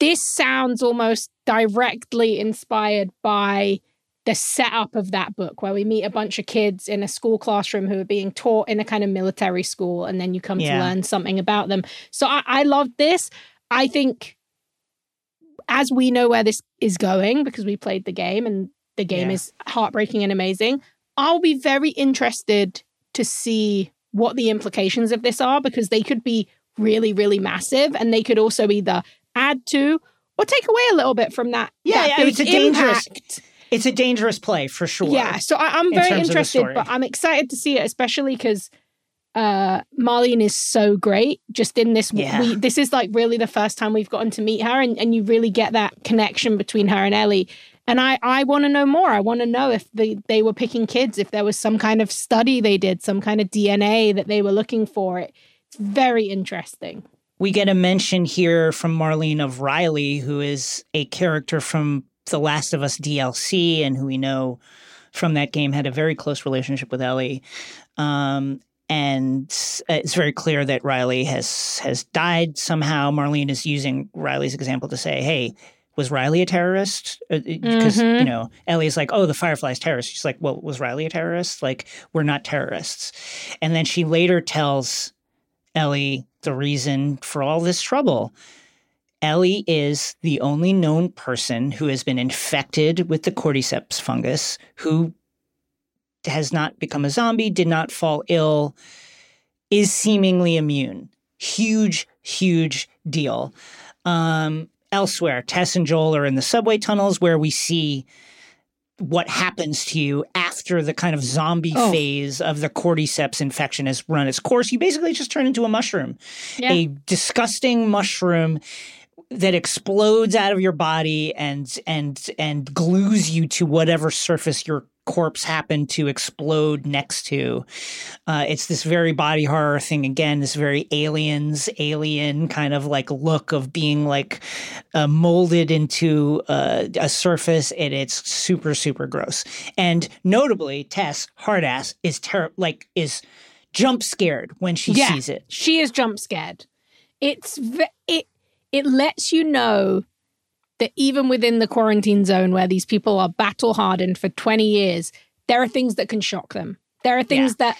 This sounds almost directly inspired by the setup of that book, where we meet a bunch of kids in a school classroom who are being taught in a kind of military school, and then you come Yeah. to learn something about them. So I, I love this. I think as we know where this is going because we played the game and the game Yeah. is heartbreaking and amazing. I'll be very interested to see what the implications of this are because they could be really, really massive and they could also either add to or take away a little bit from that. Yeah, that yeah, it's a dangerous- impact. It's a dangerous play for sure. Yeah, so I, I'm very the interested, but I'm excited to see it, especially because uh, Marlene is so great. Just in this, Yeah. we, this is like really the first time we've gotten to meet her, and, and you really get that connection between her and Ellie. And I, I want to know more. I want to know if they, they were picking kids, if there was some kind of study they did, some kind of DNA that they were looking for. It's very interesting. We get a mention here from Marlene of Riley, who is a character from The Last of Us DLC and who we know from that game had a very close relationship with Ellie. Um, and it's very clear that Riley has has died somehow. Marlene is using Riley's example to say, "Hey, was Riley a terrorist?" Because Mhm. you know Ellie's like, "Oh, the Firefly's terrorist." She's like, "Well, was Riley a terrorist?" Like, we're not terrorists. And then she later tells Ellie the reason for all this trouble. Ellie is the only known person who has been infected with the cordyceps fungus who has not become a zombie, did not fall ill, is seemingly immune. Huge, huge deal. Um, elsewhere, Tess and Joel are in the subway tunnels where we see what happens to you after the kind of zombie Oh. phase of the cordyceps infection has run its course. You basically just turn into a mushroom, Yeah. a disgusting mushroom that explodes out of your body and and and glues you to whatever surface your corpse happened to explode next to. Uh, it's this very body horror thing again. This very aliens, alien kind of like look of being like uh, molded into uh, a surface, and it's super super gross. And notably, Tess Hardass is ter- like is jump scared when she Yeah. sees it. She is jump scared. It's ve- it it lets you know that even within the quarantine zone where these people are battle hardened for 20 years, there are things that can shock them. There are things that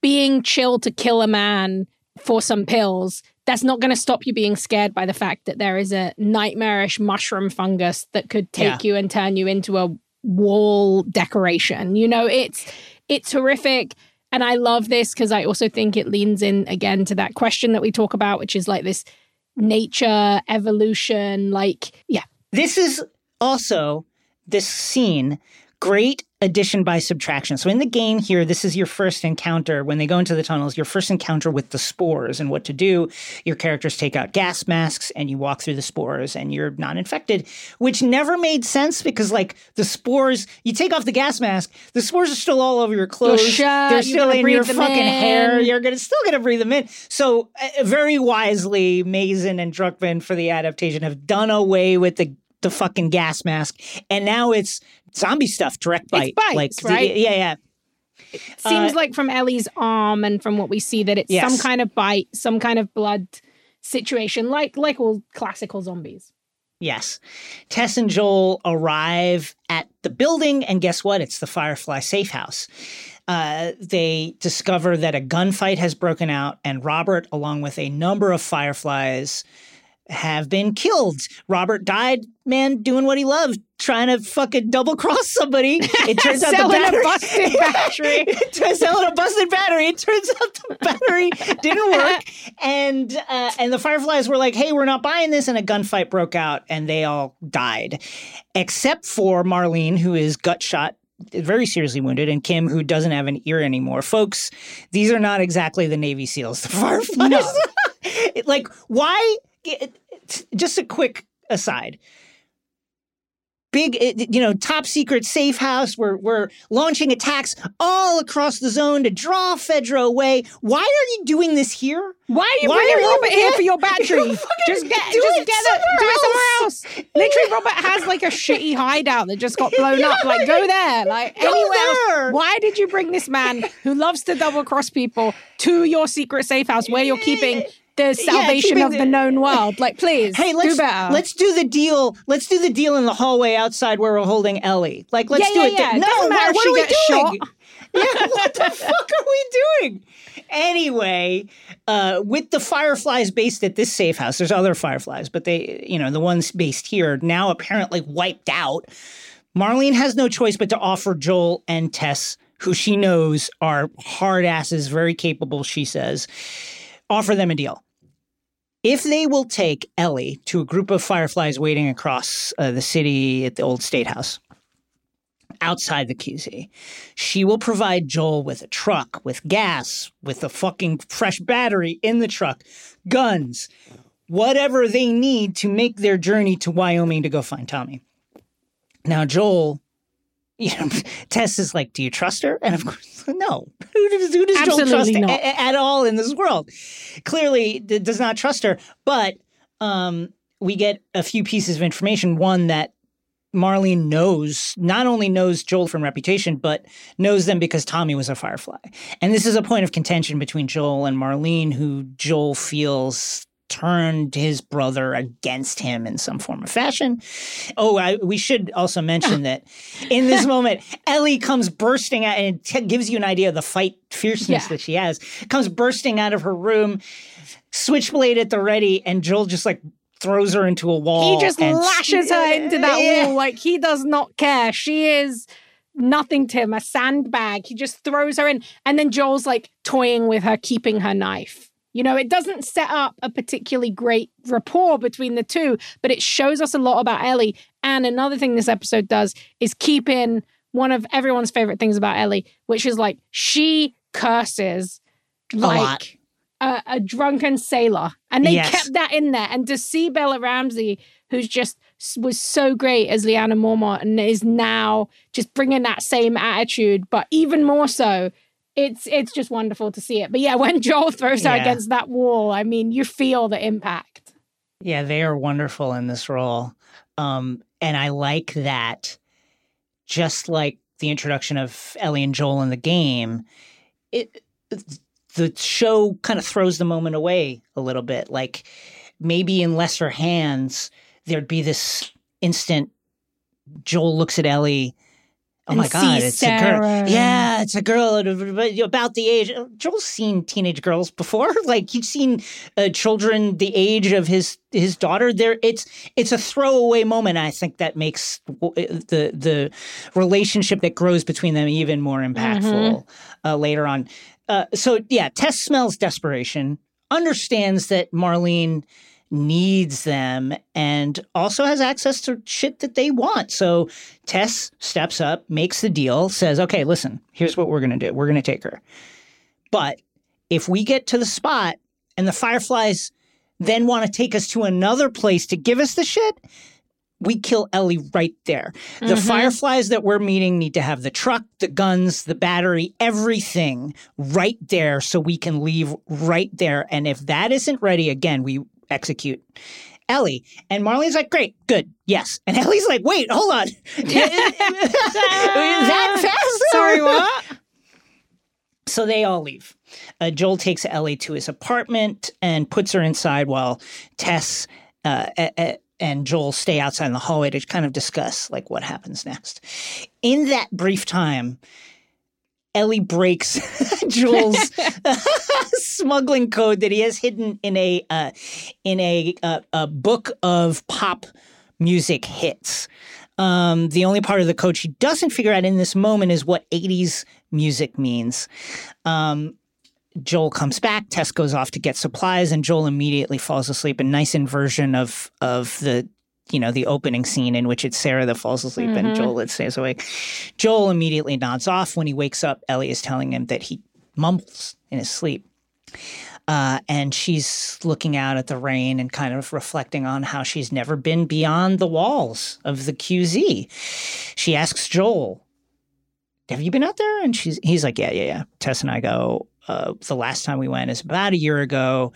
being chill to kill a man for some pills, that's not going to stop you being scared by the fact that there is a nightmarish mushroom fungus that could take you and turn you into a wall decoration. You know, it's it's horrific. And I love this because I also think it leans in again to that question that we talk about, which is like this nature, evolution, like, yeah. This is also this scene great addition by subtraction. So in the game here, this is your first encounter when they go into the tunnels, your first encounter with the spores and what to do. Your characters take out gas masks and you walk through the spores and you're not infected, which never made sense because like the spores, you take off the gas mask, the spores are still all over your clothes. shirt, They're still in your fucking hair. You're gonna still gonna breathe them in. So uh, very wisely, Mazin and Druckmann for the adaptation have done away with the the fucking gas mask, and now it's zombie stuff, direct bite, bites, like right? yeah, yeah. Seems Uh, like from Ellie's arm and from what we see that it's Yes. some kind of bite, some kind of blood situation, like like all classical zombies. Yes. Tess and Joel arrive at the building, and guess what? It's the Firefly safe house. Uh, they discover that a gunfight has broken out, and Robert, along with a number of Fireflies, have been killed. Robert died, man, doing what he loved, trying to fucking double cross somebody. It turns out the Selling a battery, busted battery. it turns selling a busted battery. It turns out the battery didn't work, and uh, and the Fireflies were like, "Hey, we're not buying this," and a gunfight broke out, and they all died, except for Marlene, who is gut shot. Very seriously wounded, and Kim, who doesn't have an ear anymore. Folks, these are not exactly the Navy SEALs. The Fireflies, It- like, why? it- it- Just a quick aside big, eh, you know, top secret safe house. We're we're launching attacks all across the zone to draw Fedra away. Why are you doing this here? Why are you Why bringing Robert here for your battery? just get, do just it get it, do it somewhere else. Literally, Robert has like a shitty hideout that just got blown up. Like, go there, like Go anywhere there. Why did you bring this man who loves to double cross people to your secret safe house where you're keeping the salvation keeping of the- known world? Like, please, Hey, let's do better. let's do the deal. Let's do the deal in the hallway outside where we're holding Ellie. Like, let's Yeah, do yeah, it. yeah. No, matter what, if what she are we doing? yeah, what the fuck are we doing? Anyway, uh, with the fireflies based at this safe house, there's other fireflies, but they, you know, the ones based here now apparently wiped out Marlene has no choice but to offer Joel and Tess, who she knows are hard asses, very capable, she says, offer them a deal. If they will take Ellie to a group of fireflies waiting across uh, the city at the old state house outside the QZ, she will provide Joel with a truck, with gas, with a fucking fresh battery in the truck, guns, whatever they need to make their journey to Wyoming to go find Tommy. Now, Joel, you know, Tess is like, Do you trust her? And of course, no. Who does, who does Joel trust a- at all in this world? Clearly, d- does not trust her. But um, we get a few pieces of information. One that Marlene knows, not only knows Joel from reputation, but knows them because Tommy was a Firefly. And this is a point of contention between Joel and Marlene, who Joel feels turned his brother against him in some form of fashion. Oh, I, we should also mention that in this moment, Ellie comes bursting out and it t- gives you an idea of the fight fierceness Yeah. that she has. Comes bursting out of her room, switchblade at the ready, and Joel just like throws her into a wall. He just lashes her into that Yeah. wall like he does not care. She is nothing to him, a sandbag. He just throws her in. And then Joel's like toying with her, keeping her knife. You know, it doesn't set up a particularly great rapport between the two, but it shows us a lot about Ellie. And another thing this episode does is keep in one of everyone's favorite things about Ellie, which is like she curses like a, a drunken sailor, and they Yes. kept that in there. And to see Bella Ramsey, who's just was so great as Lyanna Mormont, and is now just bringing that same attitude, but even more so. It's it's just wonderful to see it. But yeah, when Joel throws her Yeah. against that wall, I mean, you feel the impact. Yeah, they are wonderful in this role. Um, and I like that, just like the introduction of Ellie and Joel in the game, it the show kind of throws the moment away a little bit. Like maybe in lesser hands, there'd be this instant Joel looks at Ellie. Oh my God, it's a girl. Yeah, it's a girl about the age. Joel's seen teenage girls before. Like you've seen uh, children the age of his his daughter. There, it's it's a throwaway moment. I think that makes the the relationship that grows between them even more impactful uh, later on. Uh, so yeah, Tess smells desperation, understands that Marlene needs them and also has access to shit that they want. So Tess steps up, makes the deal, says, okay, listen, here's what we're going to do. We're going to take her. But if we get to the spot and the Fireflies then want to take us to another place to give us the shit, we kill Ellie right there. The mm-hmm. Fireflies that we're meeting need to have the truck, the guns, the battery, everything right there so we can leave right there. And if that isn't ready, again, we execute Ellie. And Marlene's like, great, good, yes. And Ellie's like, wait, hold on. that fast? Sorry, what? So they all leave. Uh, Joel takes Ellie to his apartment and puts her inside while Tess uh, a- a- and Joel stay outside in the hallway to kind of discuss like what happens next. In that brief time, Ellie breaks Joel's smuggling code that he has hidden in a uh, in a, uh, a book of pop music hits. Um, the only part of the code she doesn't figure out in this moment is what 80s music means. Um, Joel comes back. Tess goes off to get supplies, and Joel immediately falls asleep. A nice inversion of of the you know the opening scene in which it's Sarah that falls asleep and Joel that stays awake. Joel immediately nods off. When he wakes up, Ellie is telling him that he mumbles in his sleep. Uh, and she's looking out at the rain and kind of reflecting on how she's never been beyond the walls of the QZ. She asks Joel, "Have you been out there?" And she's he's like, "Yeah, yeah, yeah." Tess and I go. Uh, the last time we went is about a year ago.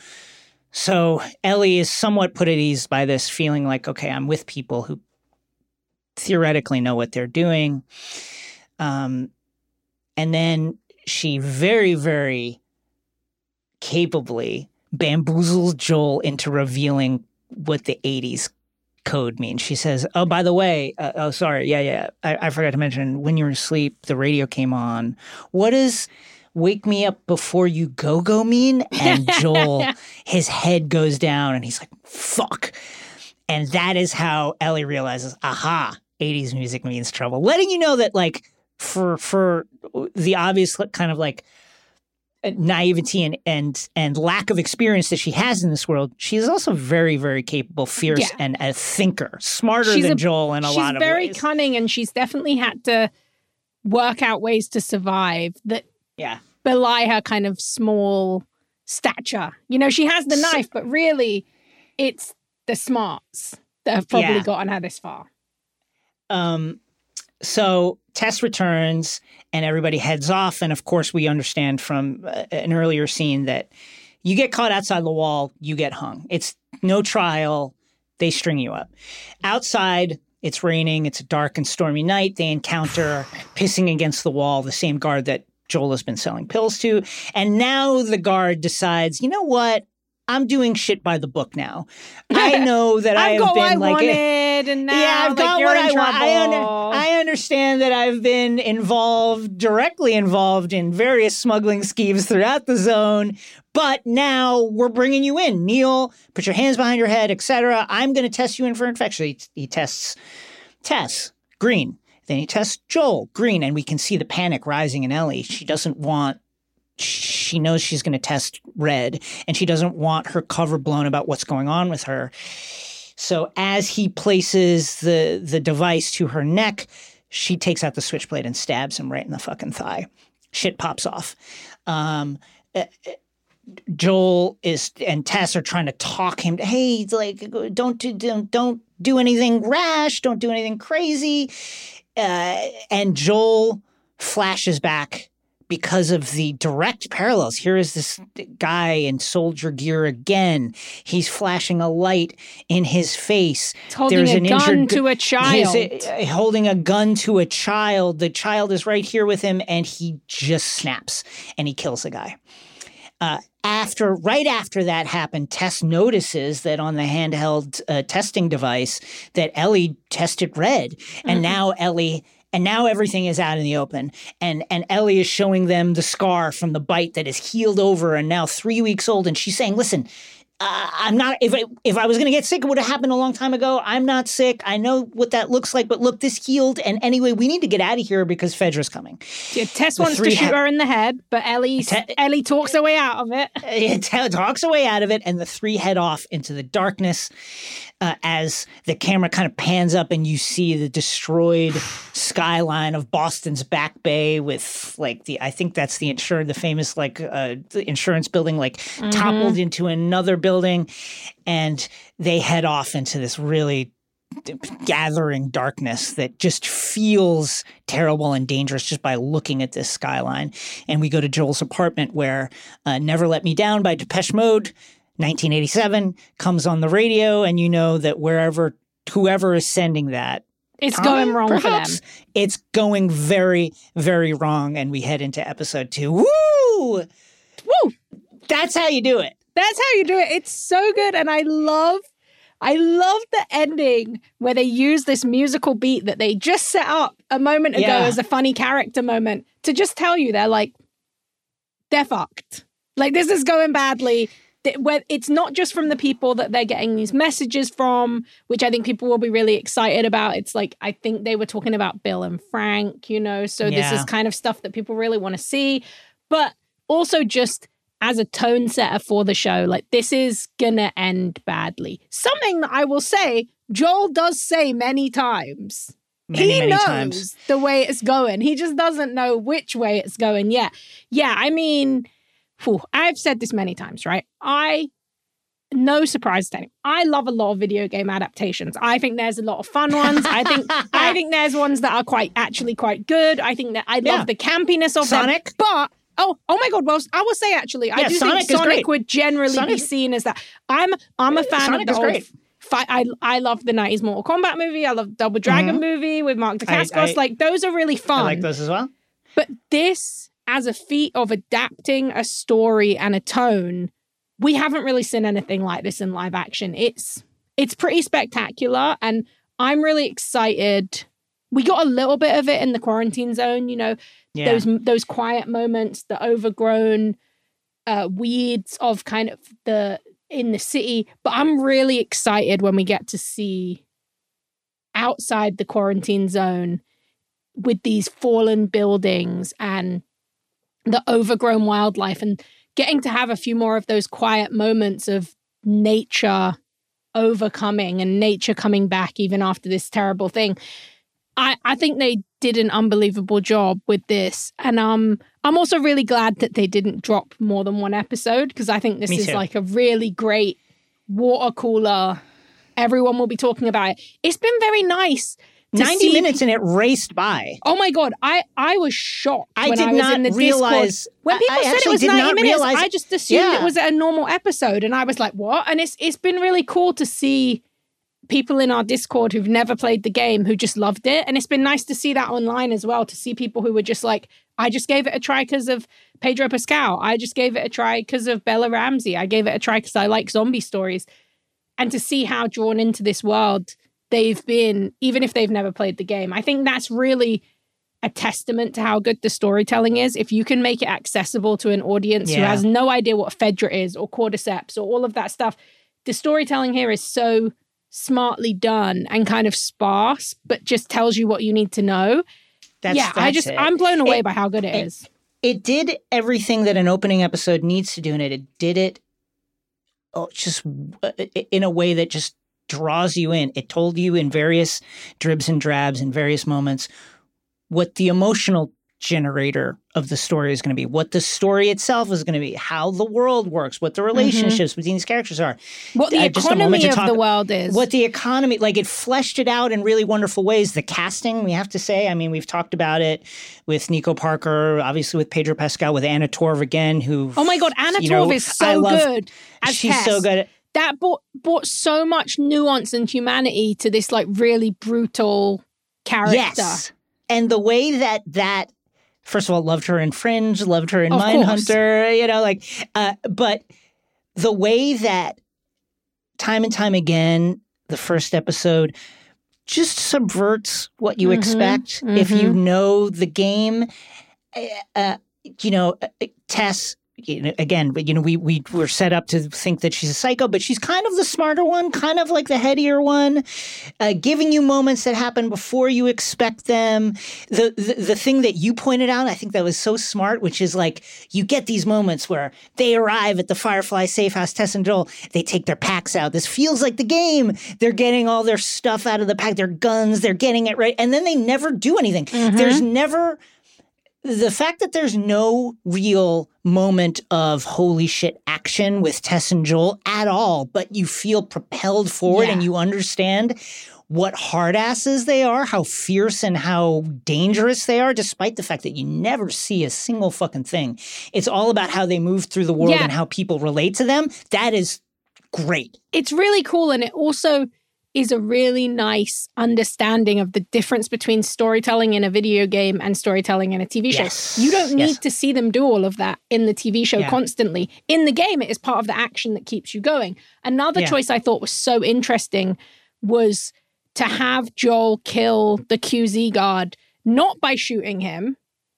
So Ellie is somewhat put at ease by this, feeling like, okay, I'm with people who theoretically know what they're doing. Um, and then she very, very capably bamboozles Joel into revealing what the 80s code means. She says, Oh, by the way, uh, oh, sorry. Yeah, yeah. I, I forgot to mention when you were asleep, the radio came on. What is wake me up before you go go mean? And Joel, his head goes down and he's like, Fuck. And that is how Ellie realizes, aha, 80s music means trouble. Letting you know that like for for the obvious kind of like naivety and and and lack of experience that she has in this world, she is also very very capable, fierce, Yeah. and a thinker, smarter She's than a- Joel in a lot of ways. She's very cunning and she's definitely had to work out ways to survive that yeah, belie her kind of small stature. You know, she has the knife, but really it's the smarts that have probably Yeah. gotten her this far. Um, so Tess returns and everybody heads off. And of course, we understand from uh, an earlier scene that you get caught outside the wall, you get hung. It's no trial, they string you up. Outside, it's raining, it's a dark and stormy night. They encounter pissing against the wall, the same guard that Joel has been selling pills to. And now the guard decides, you know what? I'm doing shit by the book now. I know that I I've been I like wanted, and now yeah, I've like, got what I want. I, under- I understand that I've been involved, directly involved in various smuggling schemes throughout the zone, but now we're bringing you in. Kneel, put your hands behind your head, etc. I'm going to test you in for infection. He, he tests Tess, green. Then he tests Joel, green, and we can see the panic rising in Ellie. She doesn't want she knows she's going to test red and she doesn't want her cover blown about what's going on with her. So as he places the the device to her neck, she takes out the switchblade and stabs him right in the fucking thigh. Shit pops off. Um, uh, uh, Joel is and Tess are trying to talk him. Hey, like don't do don't don't do anything rash. Don't do anything crazy. Uh, and Joel flashes back because of the direct parallels. Here is this guy in soldier gear again. He's flashing a light in his face. It's holding There's a an gun injured- to a child. He's uh, holding a gun to a child. The child is right here with him, and he just snaps and he kills the guy. Uh, after, right after that happened, Tess notices that on the handheld uh, testing device that Ellie tested red, and now Ellie. And now everything is out in the open, and and Ellie is showing them the scar from the bite that is healed over, and now three weeks old. And she's saying, "Listen, uh, I'm not. If I, if I was going to get sick, it would have happened a long time ago. I'm not sick. I know what that looks like. But look, this healed. And anyway, we need to get out of here because Fedra's coming. Yeah, Tess the wants to shoot ha- her in the head, but Ellie Te- Ellie talks her way out of it. It t- talks away out of it, and the three head off into the darkness uh, as the camera kind of pans up, and you see the destroyed skyline of Boston's Back Bay with like the I think that's the insurance, the famous like uh, the insurance building, like toppled into another building, and they head off into this really gathering darkness that just feels terrible and dangerous just by looking at this skyline. And we go to Joel's apartment where uh, Never Let Me Down by Depeche Mode, 1987, comes on the radio. And you know that wherever, whoever is sending that, It's going wrong perhaps, for them. It's going very, very wrong. And we head into episode two. Woo! Woo! That's how you do it. That's how you do it. It's so good. And I love I love the ending where they use this musical beat that they just set up a moment ago Yeah. as a funny character moment to just tell you they're like, they're fucked. Like, this is going badly. Where It's not just from the people that they're getting these messages from, which I think people will be really excited about. It's like, I think they were talking about Bill and Frank, you know? So this is kind of stuff that people really want to see. But also just as a tone setter for the show. Like this is gonna end badly. Something that I will say, Joel does say many times. Many, he many knows times. the way it's going. He just doesn't know which way it's going yet. Yeah, I mean, whew, I've said this many times, right? I no surprise to anyone. I love a lot of video game adaptations. I think there's a lot of fun ones. I think I think there's ones that are quite actually quite good. I think that I love Yeah. the campiness of them. Sonic? But oh, oh my god, well, I will say actually, I do Sonic think Sonic would generally Sonic- be seen as that. I'm I'm a fan Sonic of the old Fi- I I love the '90s Mortal Kombat movie. I love Double Dragon movie with Mark Mm-hmm. Dacascos. Like those are really fun. I like those as well. But this, as a feat of adapting a story and a tone, we haven't really seen anything like this in live action. It's it's pretty spectacular, and I'm really excited. We got a little bit of it in the quarantine zone, you know, Yeah. those those quiet moments, the overgrown uh, weeds of kind of the in the city. But I'm really excited when we get to see outside the quarantine zone with these fallen buildings and the overgrown wildlife and getting to have a few more of those quiet moments of nature overcoming and nature coming back even after this terrible thing. I, I think they did an unbelievable job with this. And um I'm also really glad that they didn't drop more than one episode because I think this Me is too. like a really great water cooler. Everyone will be talking about it. It's been very nice. 90 see minutes and it raced by. Oh my god, I I was shocked. I did I not realize- Discord. when people I said it was ninety minutes. realize- I just assumed Yeah. it was a normal episode, and I was like, "What?" And it's it's been really cool to see people in our Discord who've never played the game who just loved it, and it's been nice to see that online as well. To see people who were just like, "I just gave it a try because of Pedro Pascal. I just gave it a try because of Bella Ramsey. I gave it a try because I like zombie stories." And to see how drawn into this world they've been, even if they've never played the game, I think that's really a testament to how good the storytelling is. If you can make it accessible to an audience who has no idea what Fedra is or Cordyceps or all of that stuff, the storytelling here is so smartly done and kind of sparse, but just tells you what you need to know. That's, yeah, I just it. I'm blown away It- by how good it it- is. it did everything that an opening episode needs to do and it, it did it oh, just uh, in a way that just draws you in it told you in various dribs and drabs in various moments what the emotional generator of the story is going to be what the story itself is going to be how the world works what the relationships between these characters are What the uh, economy of the world is. what the economy like it fleshed it out in really wonderful ways the casting we have to say i mean we've talked about it with nico parker obviously with pedro pascal with anna torv again who oh my god, Anna you know, Torv is so love- good. She's Tess. so good at that brought brought so much nuance and humanity to this like really brutal character. yes and the way that that first of all loved her in fringe loved her in Of course. mindhunter you know like uh, but the way that time and time again the first episode just subverts what you Mhm, expect if you mhm. know the game uh, you know uh, tess you know, again, but you know, we we were set up to think that she's a psycho, but she's kind of the smarter one, kind of like the headier one, uh, giving you moments that happen before you expect them. The, the the thing that you pointed out, I think that was so smart, which is like you get these moments where they arrive at the Firefly safe house, Tess and Joel, they take their packs out. This feels like the game. They're getting all their stuff out of the pack, their guns, they're getting it right, and then they never do anything. There's never the fact that there's no real moment of holy shit action with Tess and Joel at all, but you feel propelled forward Yeah. and you understand what hard asses they are, how fierce and how dangerous they are, despite the fact that you never see a single fucking thing. It's all about how they move through the world Yeah. and how people relate to them. That is great. it's really cool and it also is a really nice understanding of the difference between storytelling in a video game and storytelling in a TV show. Yes. You don't need Yes. to see them do all of that in the TV show Yeah. constantly. In the game, it is part of the action that keeps you going. Another Yeah. choice I thought was so interesting was to have Joel kill the QZ guard, not by shooting him,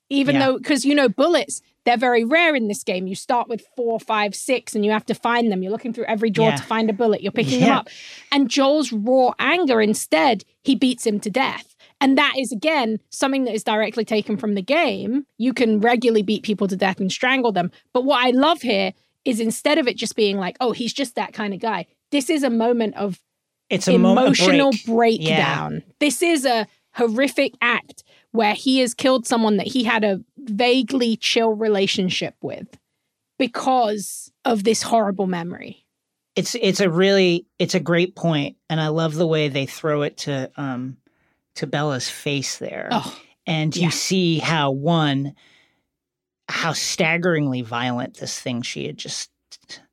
even Yeah. though, because you know, bullets, they're very rare in this game. You start with four, five, six, and you have to find them. You're looking through every drawer Yeah. to find a bullet. You're picking them up. And Joel's raw anger, instead, he beats him to death. And that is, again, something that is directly taken from the game. You can regularly beat people to death and strangle them. But what I love here is instead of it just being like, oh, he's just that kind of guy, this is a moment of It's emotional break. breakdown. This is a horrific act where he has killed someone that he had a vaguely chill relationship with because of this horrible memory. it's it's a really it's a great point and i love the way they throw it to um to bella's face there Oh, and you yeah. see how one how staggeringly violent this thing she had just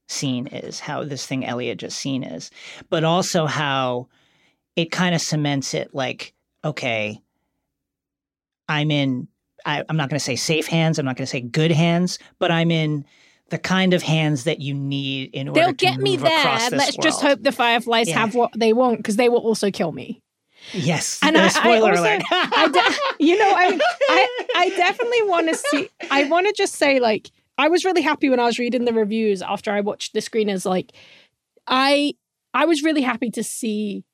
seen is how this thing ellie had just seen is but also how it kind of cements it like okay i'm in I, i'm not going to say safe hands i'm not going to say good hands but i'm in the kind of hands that you need in order they'll to get me there. this Let's just hope the Fireflies Yeah. have what they want because they will also kill me. Yes. And I- I spoiler also- alert. I de- you know, I, I, I definitely want to see. I want to just say, like, I was really happy when I was reading the reviews after I watched the screeners. Like, I, I was really happy to see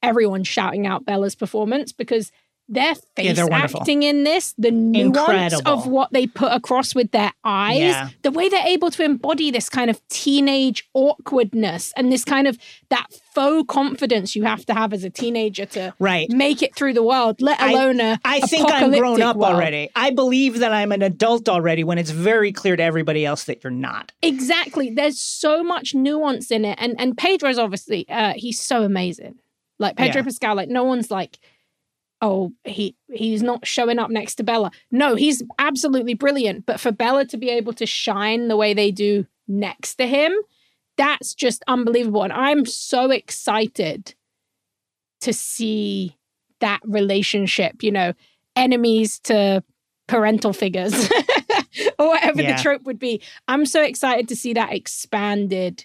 everyone shouting out Bella's performance because their face they're acting in this, the nuance Incredible. of what they put across with their eyes, Yeah. the way they're able to embody this kind of teenage awkwardness and this kind of that faux confidence you have to have as a teenager to Right. make it through the world, let I- alone a I think I'm grown up world. already. I believe that I'm an adult already when it's very clear to everybody else that you're not. Exactly. There's so much nuance in it. And and Pedro's obviously uh he's so amazing. Like Pedro Yeah. Pascal, like no one's like, oh, he he's not showing up next to Bella. No, he's absolutely brilliant. But for Bella to be able to shine the way they do next to him, that's just unbelievable. And I'm so excited to see that relationship, you know, enemies to parental figures or whatever Yeah. the trope would be. I'm so excited to see that expanded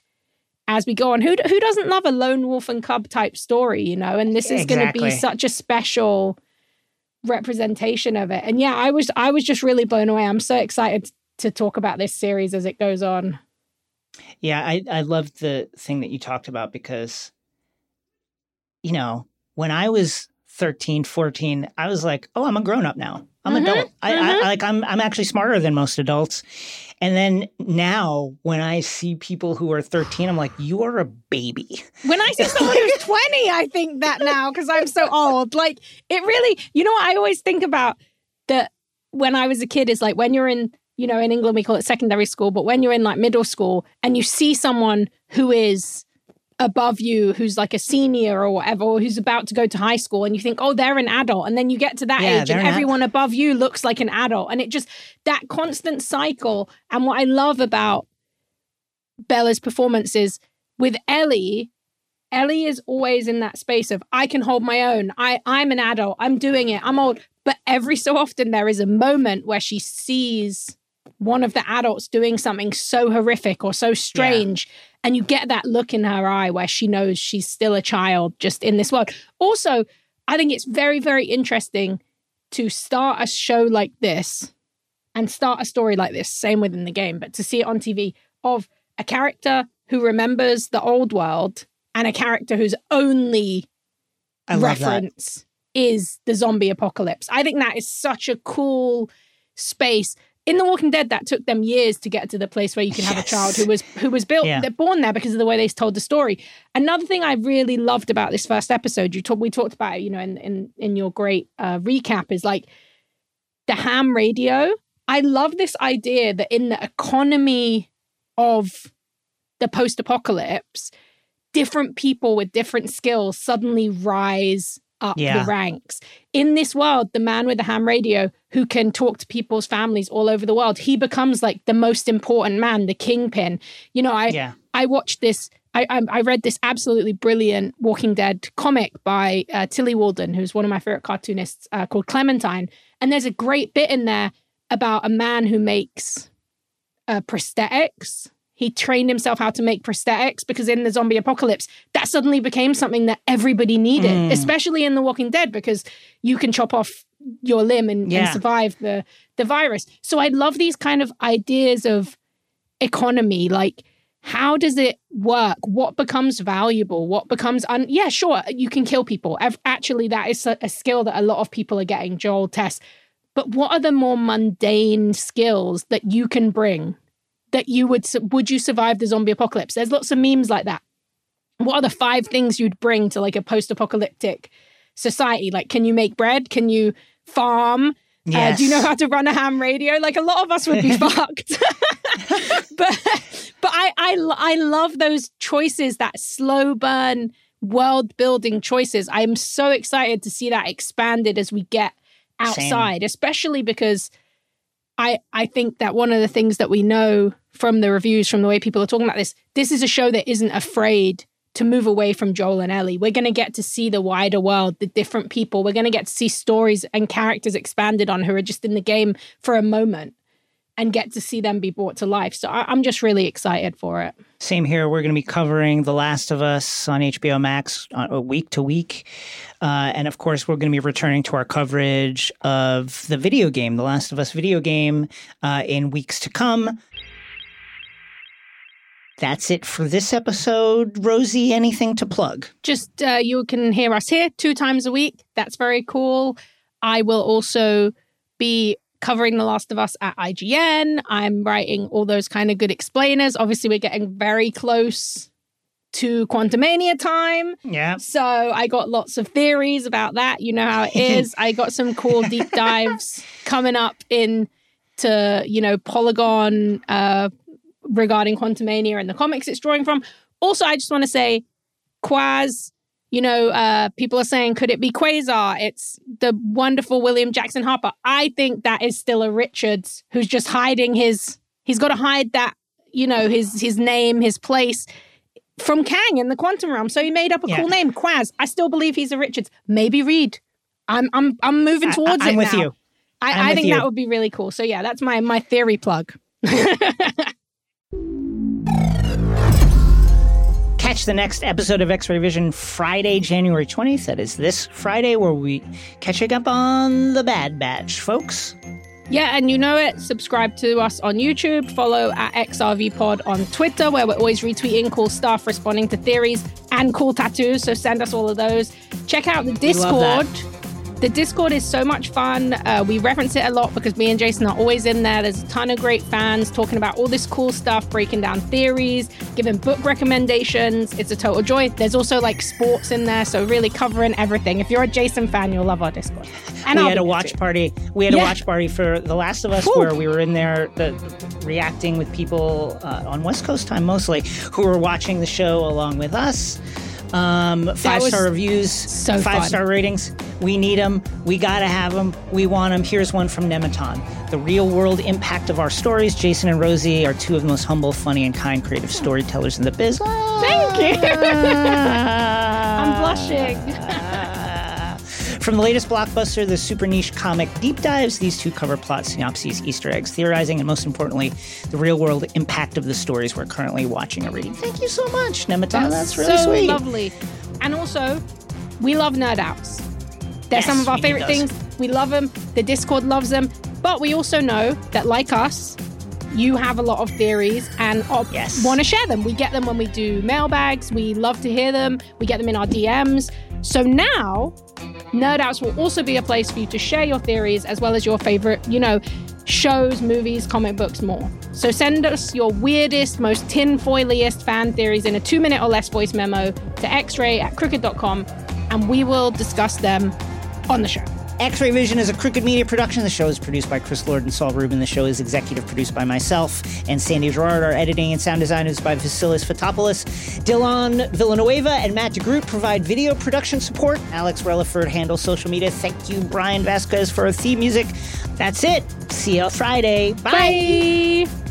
as we go on. Who who doesn't love a lone wolf and cub type story, you know? And this is going to be such a special representation of it. And yeah, I was I was just really blown away. I'm so excited to talk about this series as it goes on. Yeah, I I love the thing that you talked about because you know, when I was 13, 14, I was like, "Oh, I'm a grown up now. I'm Mhm, adult. I, I mhm. like I'm I'm actually smarter than most adults." And then now when I see people who are 13, I'm like, "You are a baby." When I see someone who's 20, I think that now because I'm so old. Like it really, you know what I always think about that when I was a kid is like when you're in, you know, in England we call it secondary school, but when you're in like middle school and you see someone who is above you, who's like a senior or whatever, or who's about to go to high school, and you think, oh, they're an adult. And then you get to that Yeah, age and an ad- everyone above you looks like an adult. And it just, that constant cycle. And what I love about Bella's performance is with Ellie, Ellie is always in that space of I can hold my own. I I'm an adult. I'm doing it. I'm old. But every so often there is a moment where she sees one of the adults doing something so horrific or so strange and you get that look in her eye where she knows she's still a child just in this world. Also, I think it's very very interesting to start a show like this and start a story like this, same within the game, but to see it on TV of a character who remembers the old world and a character whose only reference is the zombie apocalypse. I think that is such a cool space. In The Walking Dead, that took them years to get to the place where you can have a child who was who was built, Yeah. they're born there because of the way they told the story. Another thing I really loved about this first episode, you talk, we talked about it, you know, in in, in your great uh, recap, is like the ham radio. I love this idea that in the economy of the post apocalypse, different people with different skills suddenly rise up Yeah. the ranks. In this world, the man with the ham radio who can talk to people's families all over the world, he becomes like the most important man, the kingpin. You know, I Yeah. I watched this. I, I I read this absolutely brilliant Walking Dead comic by uh, Tilly Walden, who's one of my favorite cartoonists, uh, called Clementine. And there's a great bit in there about a man who makes uh, prosthetics. He trained himself how to make prosthetics because in the zombie apocalypse, that suddenly became something that everybody needed, Mm. especially in The Walking Dead, because you can chop off your limb and, and survive the the virus. So I love these kind of ideas of economy, like how does it work? What becomes valuable? What becomes un? Yeah, sure, you can kill people. Ev- Actually, that is a, a skill that a lot of people are getting. Joel tests. But what are the more mundane skills that you can bring that you would would you survive the zombie apocalypse? There's lots of memes like that. What are the five things you'd bring to like a post-apocalyptic society? Like, can you make bread? Can you farm? Uh, do you know how to run a ham radio? Like a lot of us would be fucked. but but I, I I love those choices, that slow burn world building choices. I'm so excited to see that expanded as we get outside, especially because I I think that one of the things that we know from the reviews, from the way people are talking about this, this is a show that isn't afraid to move away from Joel and Ellie. We're going to get to see the wider world, the different people. We're going to get to see stories and characters expanded on who are just in the game for a moment and get to see them be brought to life. So I, I'm just really excited for it. Same here. We're going to be covering The Last of Us on HBO Max on a week to week. Uh, and of course, we're going to be returning to our coverage of the video game, The Last of Us video game, uh, in weeks to come. That's it for this episode. Rosie, anything to plug? Just uh, you can hear us here two times a week. That's very cool. I will also be covering The Last of Us at IGN. I'm writing all those kind of good explainers. Obviously, we're getting very close to Quantumania time. Yeah. So I got lots of theories about that. You know how it is. I got some cool deep dives coming up in to, you know, Polygon uh regarding Quantumania and the comics it's drawing from. Also, I just want to say Quaz, you know, uh people are saying could it be Quasar? It's the wonderful William Jackson Harper. I think that is still a Richards who's just hiding his he's got to hide that, you know, his his name, his place from Kang in the quantum realm. So he made up a Yeah. cool name, Quaz. I still believe he's a Richards. Maybe Reed. I'm I'm I'm moving I- towards I'm it with now. you. I'm I, I think you. that would be really cool. So yeah, that's my my theory plug. Catch the next episode of X Ray Vision Friday, January 20th. That is this Friday, where we catching up on the Bad Batch, folks. Yeah, and you know it. Subscribe to us on YouTube. Follow at XRV Pod on Twitter, where we're always retweeting cool stuff, responding to theories, and cool tattoos. So send us all of those. Check out the Discord. The Discord is so much fun. Uh, we reference it a lot because me and Jason are always in there. There's a ton of great fans talking about all this cool stuff, breaking down theories, giving book recommendations. It's a total joy. There's also like sports in there, so really covering everything. If you're a Jason fan, you'll love our Discord. And we I'll had a watch too. party. We had a watch party for The Last of Us, Cool. where we were in there, the, reacting with people uh, on West Coast time mostly, who were watching the show along with us. Um, five star reviews, so five fun. star ratings. We need them. We gotta have them. We want them. Here's one from Nematon. The real world impact of our stories. Jason and Rosie are two of the most humble, funny, and kind creative storytellers in the biz. Thank you. I'm blushing. From the latest blockbuster, the super niche comic deep dives, these two cover plot synopses, Easter eggs, theorizing, and most importantly, the real world impact of the stories we're currently watching or reading. Thank you so much, Nematon. That's, really so sweet. lovely. And also, we love nerd outs. They're Yes, some of our favorite things. We love them. The Discord loves them. But we also know that, like us, you have a lot of theories and Yes. want to share them. We get them when we do mailbags. We love to hear them. We get them in our DMs. So now, Nerd Outs will also be a place for you to share your theories as well as your favorite, you know, shows, movies, comic books, more. So send us your weirdest, most tinfoiliest fan theories in a two minute or less voice memo to xray at crooked.com and we will discuss them on the show. X-Ray Vision is a Crooked Media production. The show is produced by Chris Lord and Saul Rubin. The show is executive produced by myself and Sandy Girard. Our editing and sound design is by Vasilis Fotopoulos. Dylan Villanueva and Matt DeGroot provide video production support. Alex Relaford handles social media. Thank you, Brian Vasquez, for our theme music. That's it. See you Friday. Bye. Bye.